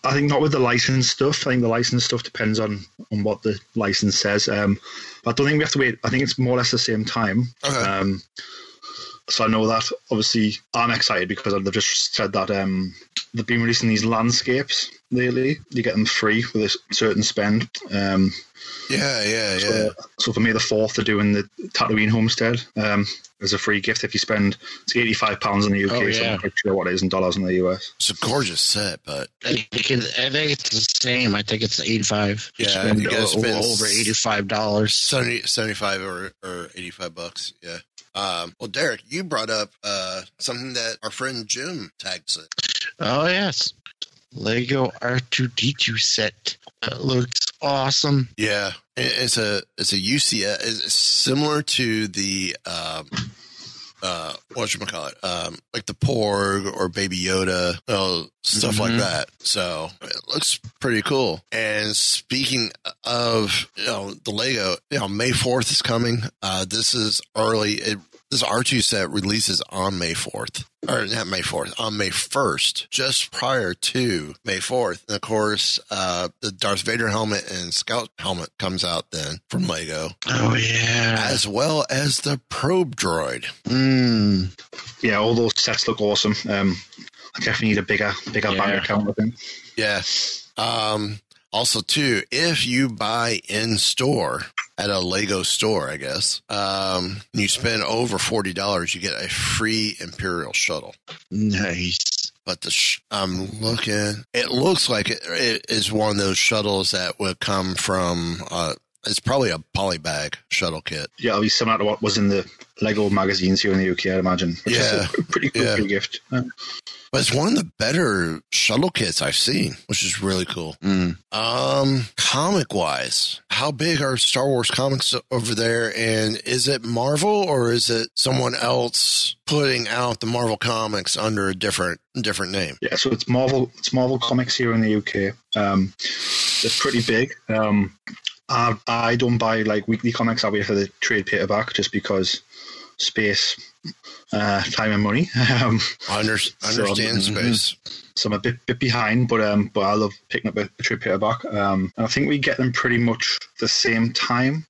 I think not with the license stuff. I think the license stuff depends on on what the license says. Um, but I don't think we have to wait. I think it's more or less the same time. Okay. Um, so I know that obviously I'm excited because they've just said that um, they've been releasing these landscapes lately. You get them free with a certain spend. Um, Yeah, yeah, yeah. so, so for May the fourth, they're doing the Tatooine homestead um, as a free gift if you spend it's eighty five pounds in the UK. Oh, So I'm not sure what it is in dollars in the US. It's a gorgeous set, but I think, it, I think it's the same. I think it's 85. Yeah, you gotta spend over $85. 70, 75 or, or 85 bucks. Yeah. Um, well, Derek, you brought up uh, something that our friend Jim tagged it. Oh, yes. Lego R2D2 set. That looks awesome. Yeah, it's a it's a UCS. It's similar to the um, uh, what you call it, um, like the Porg or Baby Yoda, stuff like Mhm. that. So it looks pretty cool. And speaking of you know the Lego, you know May fourth is coming. Uh, this is early. It, this R2 set releases on May 4th, or not May 4th, on May 1st, just prior to May 4th. And of course, uh, the Darth Vader helmet and Scout helmet comes out then from Lego, Oh, yeah. as well as the probe droid. Mm. yeah, all those sets look awesome. Um, I definitely need a bigger, bigger Yeah. bank account. I think. Yeah. Um, also, too, if you buy in store at a Lego store, I guess, um, you spend over forty dollars, you get a free Imperial shuttle. Nice. But the sh- I'm looking, it looks like it, it is one of those shuttles that would come from. Uh, it's probably a polybag shuttle kit. Yeah, it'll be similar to what was in the Lego magazines here in the UK, I'd imagine. Which Yeah. is a <laughs> pretty cool Yeah. gift. Uh, But it's one of the better shuttle kits I've seen, which is really cool. Mm. Um, comic wise, how big are Star Wars comics over there? And is it Marvel or is it someone else putting out the Marvel comics under a different different name? yeah, so it's Marvel. It's Marvel Comics here in the UK. Um, they're pretty big. Um, I, I don't buy like weekly comics. I wait for the trade paperback just because space, uh, time, and money. <laughs> Um, I under, So, understand mhm. space. so I'm a bit bit behind, but um, but I love picking up a, a trade paperback. Um, and I think we get them pretty much the same time.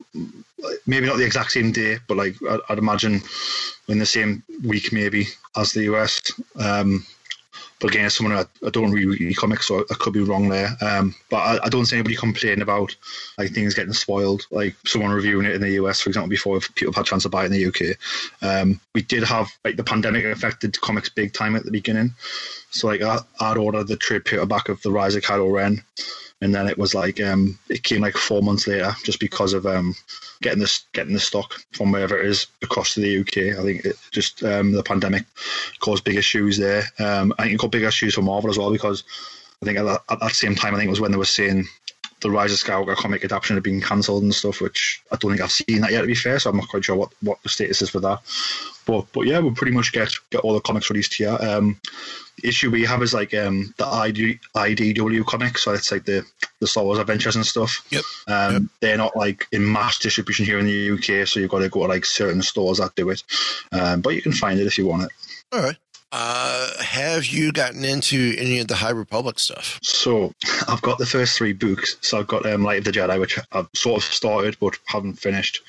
maybe not the exact same day, but like I'd, I'd imagine in the same week maybe as the US. Um, again, someone I, I don't really read comics, so I could be wrong there. Um, but I, I don't see anybody complaining about like things getting spoiled, like someone reviewing it in the US, for example, before people had a chance to buy it in the UK. Um, we did have like the pandemic affected comics big time at the beginning, so like I, I'd ordered the trade paperback of the Rise of Kylo Ren, and then it was like um, it came like four months later just because of um, getting this getting the stock from wherever it is across to the UK. I think it just um, the pandemic caused big issues there. Um, I think it got big issues for Marvel as well because I think at that, at that same time I think it was when they were saying the Rise of Skywalker comic adaptation had been cancelled and stuff, which I don't think I've seen that yet. To be fair, so I'm not quite sure what, what the status is for that. But but yeah, we'll pretty much get get all the comics released here. Um, the issue we have is like um, the ID, IDW comics, so it's like the the Star Wars Adventures and stuff. Yep. Um, They're not like in mass distribution here in the UK, so you've got to go to like certain stores that do it. Um, but you can find it if you want it. All right. Uh, have you gotten into any of the High Republic stuff? So <laughs> I've got the first three books. So I've got um, Light of the Jedi, which I've sort of started but haven't finished.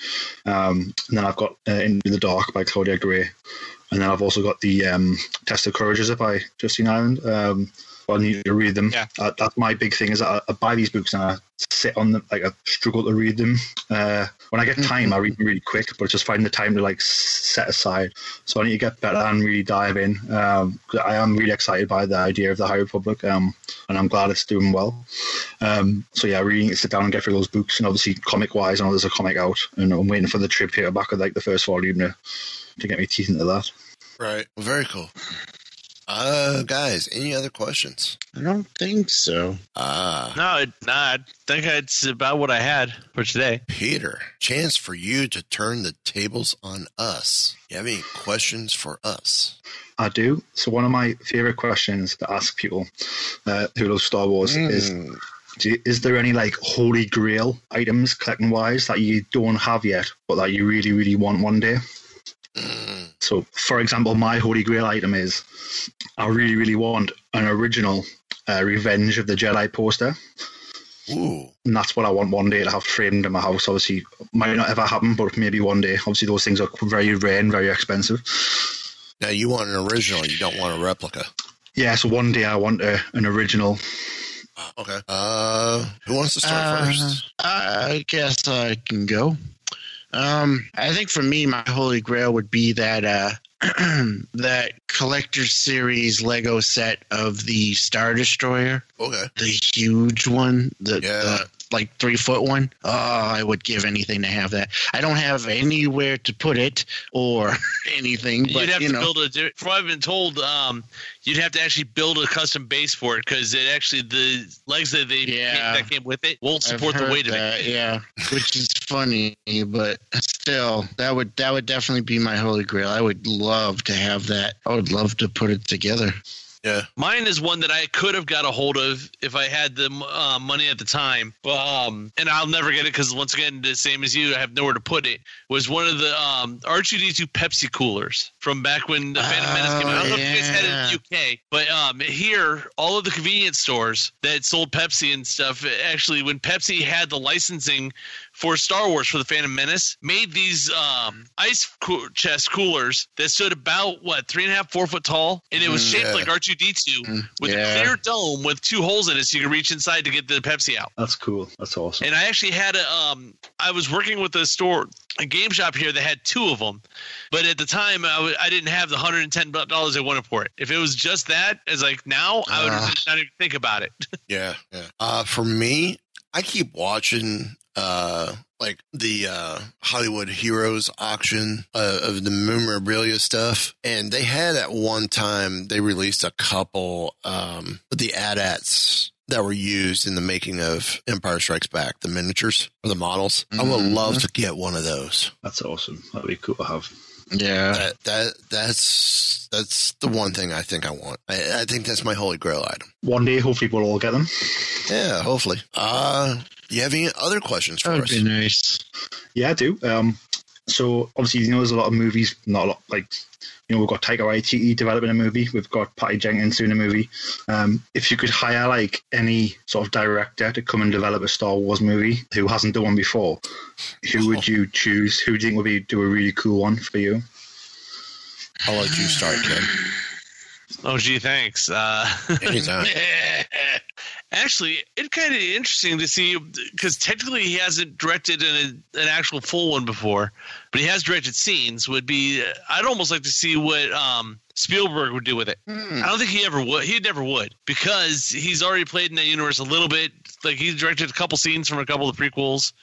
Um, and then I've got uh, Into the Dark by Claudia Gray. And then I've also got the um, Test of Courage, by Justina Ireland? Um, I need to read them. Yeah. Uh, that's my big thing is that I, I buy these books and I sit on them, like I struggle to read them. Uh, when I get time, I read them really quick, but it's just finding the time to like set aside. So I need to get better and really dive in. Um, 'cause I am really excited by the idea of the High Republic, um, and I'm glad it's doing well. Um, so yeah, I really need to sit down and get through those books. And obviously, comic wise, I know there's a comic out, and I'm waiting for the trade paperback of like the first volume to, to get me teeth into that. Right. Very cool. Uh, guys, any other questions? I don't think so. Ah, No, it, nah, I think it's about what I had for today. Peter, chance for you to turn the tables on us. You have any questions for us? I do. So one of my favorite questions to ask people uh, who love Star Wars is: Mm. do you- Is there any like holy grail items collecting wise that you don't have yet, but that you really, really want one day? Mm. So, for example, my holy grail item is I really, really want an original uh, Revenge of the Jedi poster. Ooh. And that's what I want one day to have framed in my house. Obviously, might not ever happen, but maybe one day. Obviously, those things are very rare and very expensive. Now you want an original. You don't want a replica. Yeah, so one day I want a, an original. Okay. Uh, who wants to start Uh, first? I guess I can go. Um, I think for me, my holy grail would be that uh, <clears throat> that collector series Lego set of the Star Destroyer, Okay. the huge one, the, Yeah. the like three foot one. Oh, I would give anything to have that. I don't have anywhere to put it or <laughs> anything, but you'd have you to know, build a. di- From what I've been told, um, you'd have to actually build a custom base for it because it actually the legs that they Yeah. that came with it won't support the heard weight of it. Yeah, which is funny, but still, that would that would definitely be my holy grail. I would love to have that. I would love to put it together. Yeah. Mine is one that I could have got a hold of if I had the uh, money at the time, but um, and I'll never get it because once again, the same as you, I have nowhere to put it. Was one of the um R2D2 Pepsi coolers from back when the Phantom Menace came out. I don't know if you guys had it in the UK, but um, here all of the convenience stores that sold Pepsi and stuff actually, when Pepsi had the licensing for Star Wars for the Phantom Menace, made these um, ice coo- chest coolers that stood about what three and a half, four foot tall, and it was Mm, shaped yeah. like R two D two Mm, with yeah. a clear dome with two holes in it, so you could reach inside to get the Pepsi out. That's cool. That's awesome. And I actually had a, um, I was working with a store, a game shop here that had two of them, but at the time I w- I didn't have the hundred and ten dollars I wanted for it. If it was just that, as like now, I would Ah. not even think about it. <laughs> Yeah. Yeah. Uh, for me, I keep watching uh like the uh Hollywood Heroes auction uh, of the memorabilia stuff and they had at one time they released a couple um of the AT-ATs that were used in the making of Empire Strikes Back the miniatures or the models I would Mhm. love to get one of those That's awesome. That'd be cool to have. Yeah, that that that's that's the one thing I think I want I, I think that's my holy grail item One day, hopefully, we'll all get them. yeah hopefully uh you have any other questions for that us would be nice. Yeah, I do. Um, so obviously, you know, there's a lot of movies, not a lot, like you know, we've got Taika Waititi developing a movie. We've got Patty Jenkins doing a movie. Um, if you could hire like any sort of director to come and develop a Star Wars movie who hasn't done one before, who would you choose? Who do you think would be do a really cool one for you? I'll let you start, Ken. Oh, gee, thanks. Uh, Anytime. <laughs> Actually, it's kind of interesting to see because technically he hasn't directed an, an actual full one before, but he has directed scenes. Would be I'd almost like to see what um, Spielberg would do with it. I don't think he ever would. He never would because he's already played in that universe a little bit. Like he directed a couple scenes from a couple of the prequels,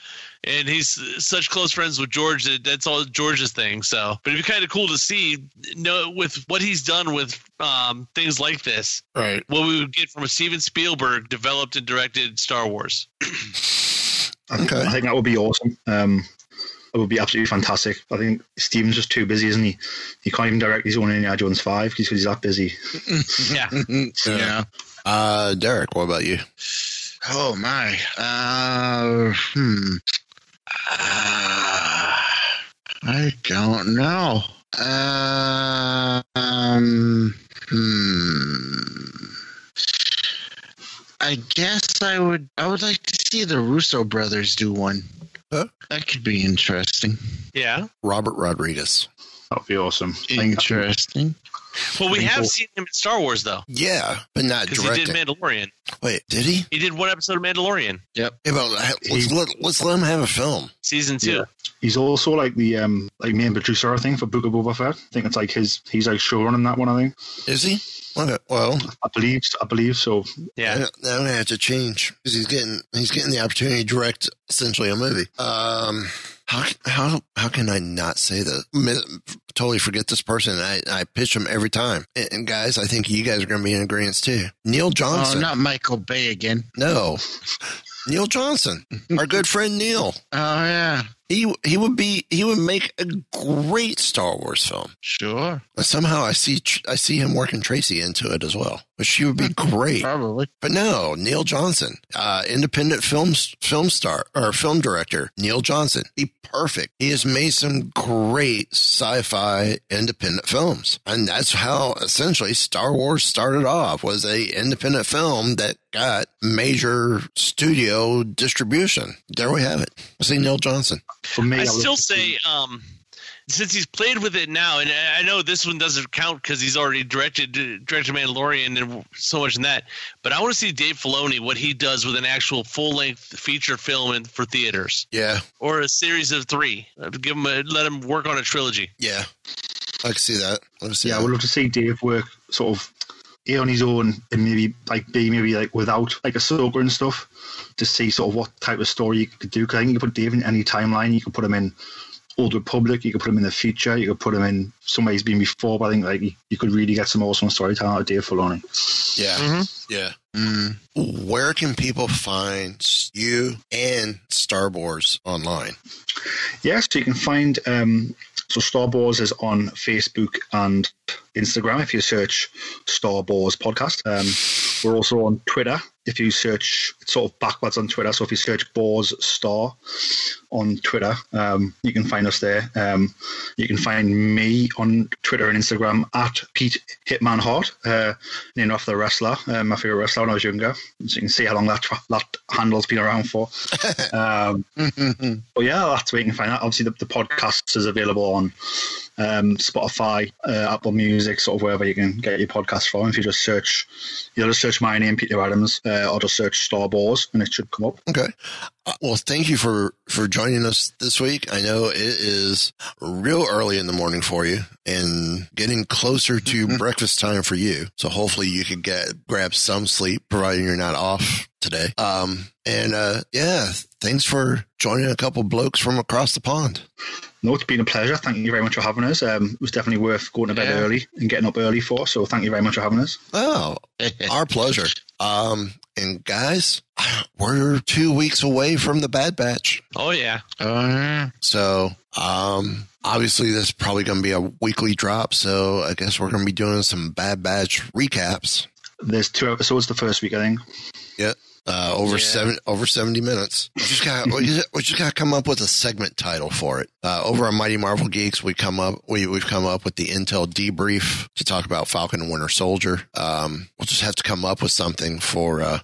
and he's such close friends with George that that's all George's thing. So, but it'd be kind of cool to see, know with what he's done with um, things like this, Right. what we would get from a Steven Spielberg developed and directed Star Wars. I think, <clears throat> Okay. I think that would be awesome. Um, it would be absolutely fantastic. I think Steven's just too busy, isn't he? He can't even direct his own Indiana Jones 5 because he's that busy. <laughs> <laughs> Yeah. Yeah. Uh, Derek, what about you? Oh my. Uh, hmm. Uh, <sighs> I don't know. Uh, um. Hmm. I guess I would. I would like to see the Russo brothers do one. Huh? That could be interesting. Yeah. Robert Rodriguez. That would be awesome. Interesting. Well, we have seen him in Star Wars though, Yeah, but not because he did. Mandalorian. Wait, did he? He did one episode of Mandalorian, Yep. Yeah, but let's, He- let, let's let him have a film. season two. Yeah. He's also like the um like main producer, I think, for Book of Boba Fett. I think it's like his he's like showrunning that one, I think. Is he? Okay, well, I believe I believe so. Yeah. now I'm gonna have to change because he's getting he's getting the opportunity to direct essentially a movie. Um, how how how can I not say? Mi- Totally forget this person. I I pitch him every time. And, and guys, I think you guys are gonna be in agreement too. Neil Oh, Johnson. not Michael Bay again. no, Neil Johnson, our good friend Neil. Oh yeah. He he would be he would make a great Star Wars film. Sure. But somehow I see I see him working Tracy into it as well, But she would be <laughs> great. Probably. But no, Neil Johnson, uh, independent film film star or film director, Neil Johnson, be perfect. He has made some great sci-fi independent films, and that's how essentially Star Wars started off. Was a independent film that got major studio distribution. There we have it. See Neil Johnson. For me, I would still love to see- say, um, since he's played with it now, and I I know this one doesn't count because he's already directed directed Mandalorian and so much in that. But I want to see Dave Filoni what he does with an actual full length feature film in, for theaters Yeah, or a series of three. Give him a, let him work on a trilogy. yeah, I can see that. I see yeah, I would love to see Dave work sort of A on his own and maybe like B maybe like without like Ahsoka and stuff to see sort of what type of story you could do. Because I think you could put Dave in any timeline. You could put him in Old Republic. You could put him in the future. You could put him in somewhere he's been before. But I think like you, you could really get some awesome storytelling out of Dave Filoni. Yeah, mm-hmm. yeah. Mm. Where can people find you and Star Wars online? Yes, so you can find um, so Star Wars is on Facebook and Instagram if you search Star Wars podcast. Um, we're also on Twitter if you search it's sort of backwards on Twitter. So if you search Boars Star on Twitter, um, you can find us there. Um, you can find me on Twitter and Instagram at Pete Hitman Hart, uh, named after the wrestler, uh, my favorite wrestler when I was younger. So you can see how long that that handle's been around for. <laughs> Um, but yeah, that's where you can find that. Obviously, the, the podcast is available on um, Spotify, uh, Apple Music, sort of wherever you can get your podcast from. If you just search, you'll just search my name, Peter Adams, uh, or just search Star Wars, and it should come up. Okay. Uh, well, thank you for for joining us this week. I know it is real early in the morning for you, and getting closer to breakfast time for you. So hopefully you could get grab some sleep, providing you're not off today. Um, and uh, yeah, thanks for joining a couple blokes from across the pond. No, it's been a pleasure. Thank you very much for having us. Um, it was definitely worth going to bed Yeah. early and getting up early for. So thank you very much for having us. Oh, our pleasure. Um, and guys, we're two weeks away from the Bad Batch. Oh yeah. Yeah. So, um, obviously this is probably going to be a weekly drop. So I guess we're going to be doing some Bad Batch recaps. There's two episodes the first week, I think. Yeah. Uh, over seven, over seventy minutes. We just got, we just, we just got to come up with a segment title for it. Uh, over on Mighty Marvel Geeks, we come up, we we've come up with the Intel debrief to talk about Falcon and Winter Soldier. Um, we'll just have to come up with something for uh,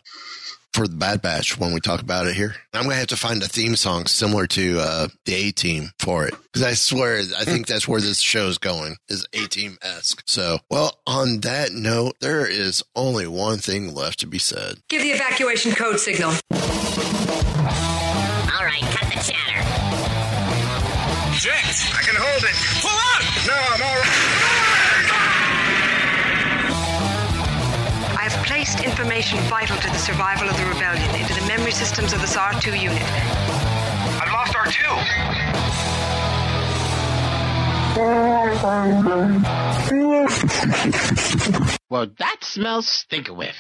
for the Bad Batch when we talk about it here. I'm gonna have to find a theme song similar to uh, the A Team for it because I swear I think that's where this show's going is A Team esque. So, well, on that note, there is only one thing left to be said. Give the evacuation code signal. All right, cut the chatter. Jet, I can hold it. Pull out! No, I'm all right. I have placed information vital to the survival of the rebellion into the memory systems of this R2 unit. I've lost R2. <laughs> Well, that smells stinker whiff.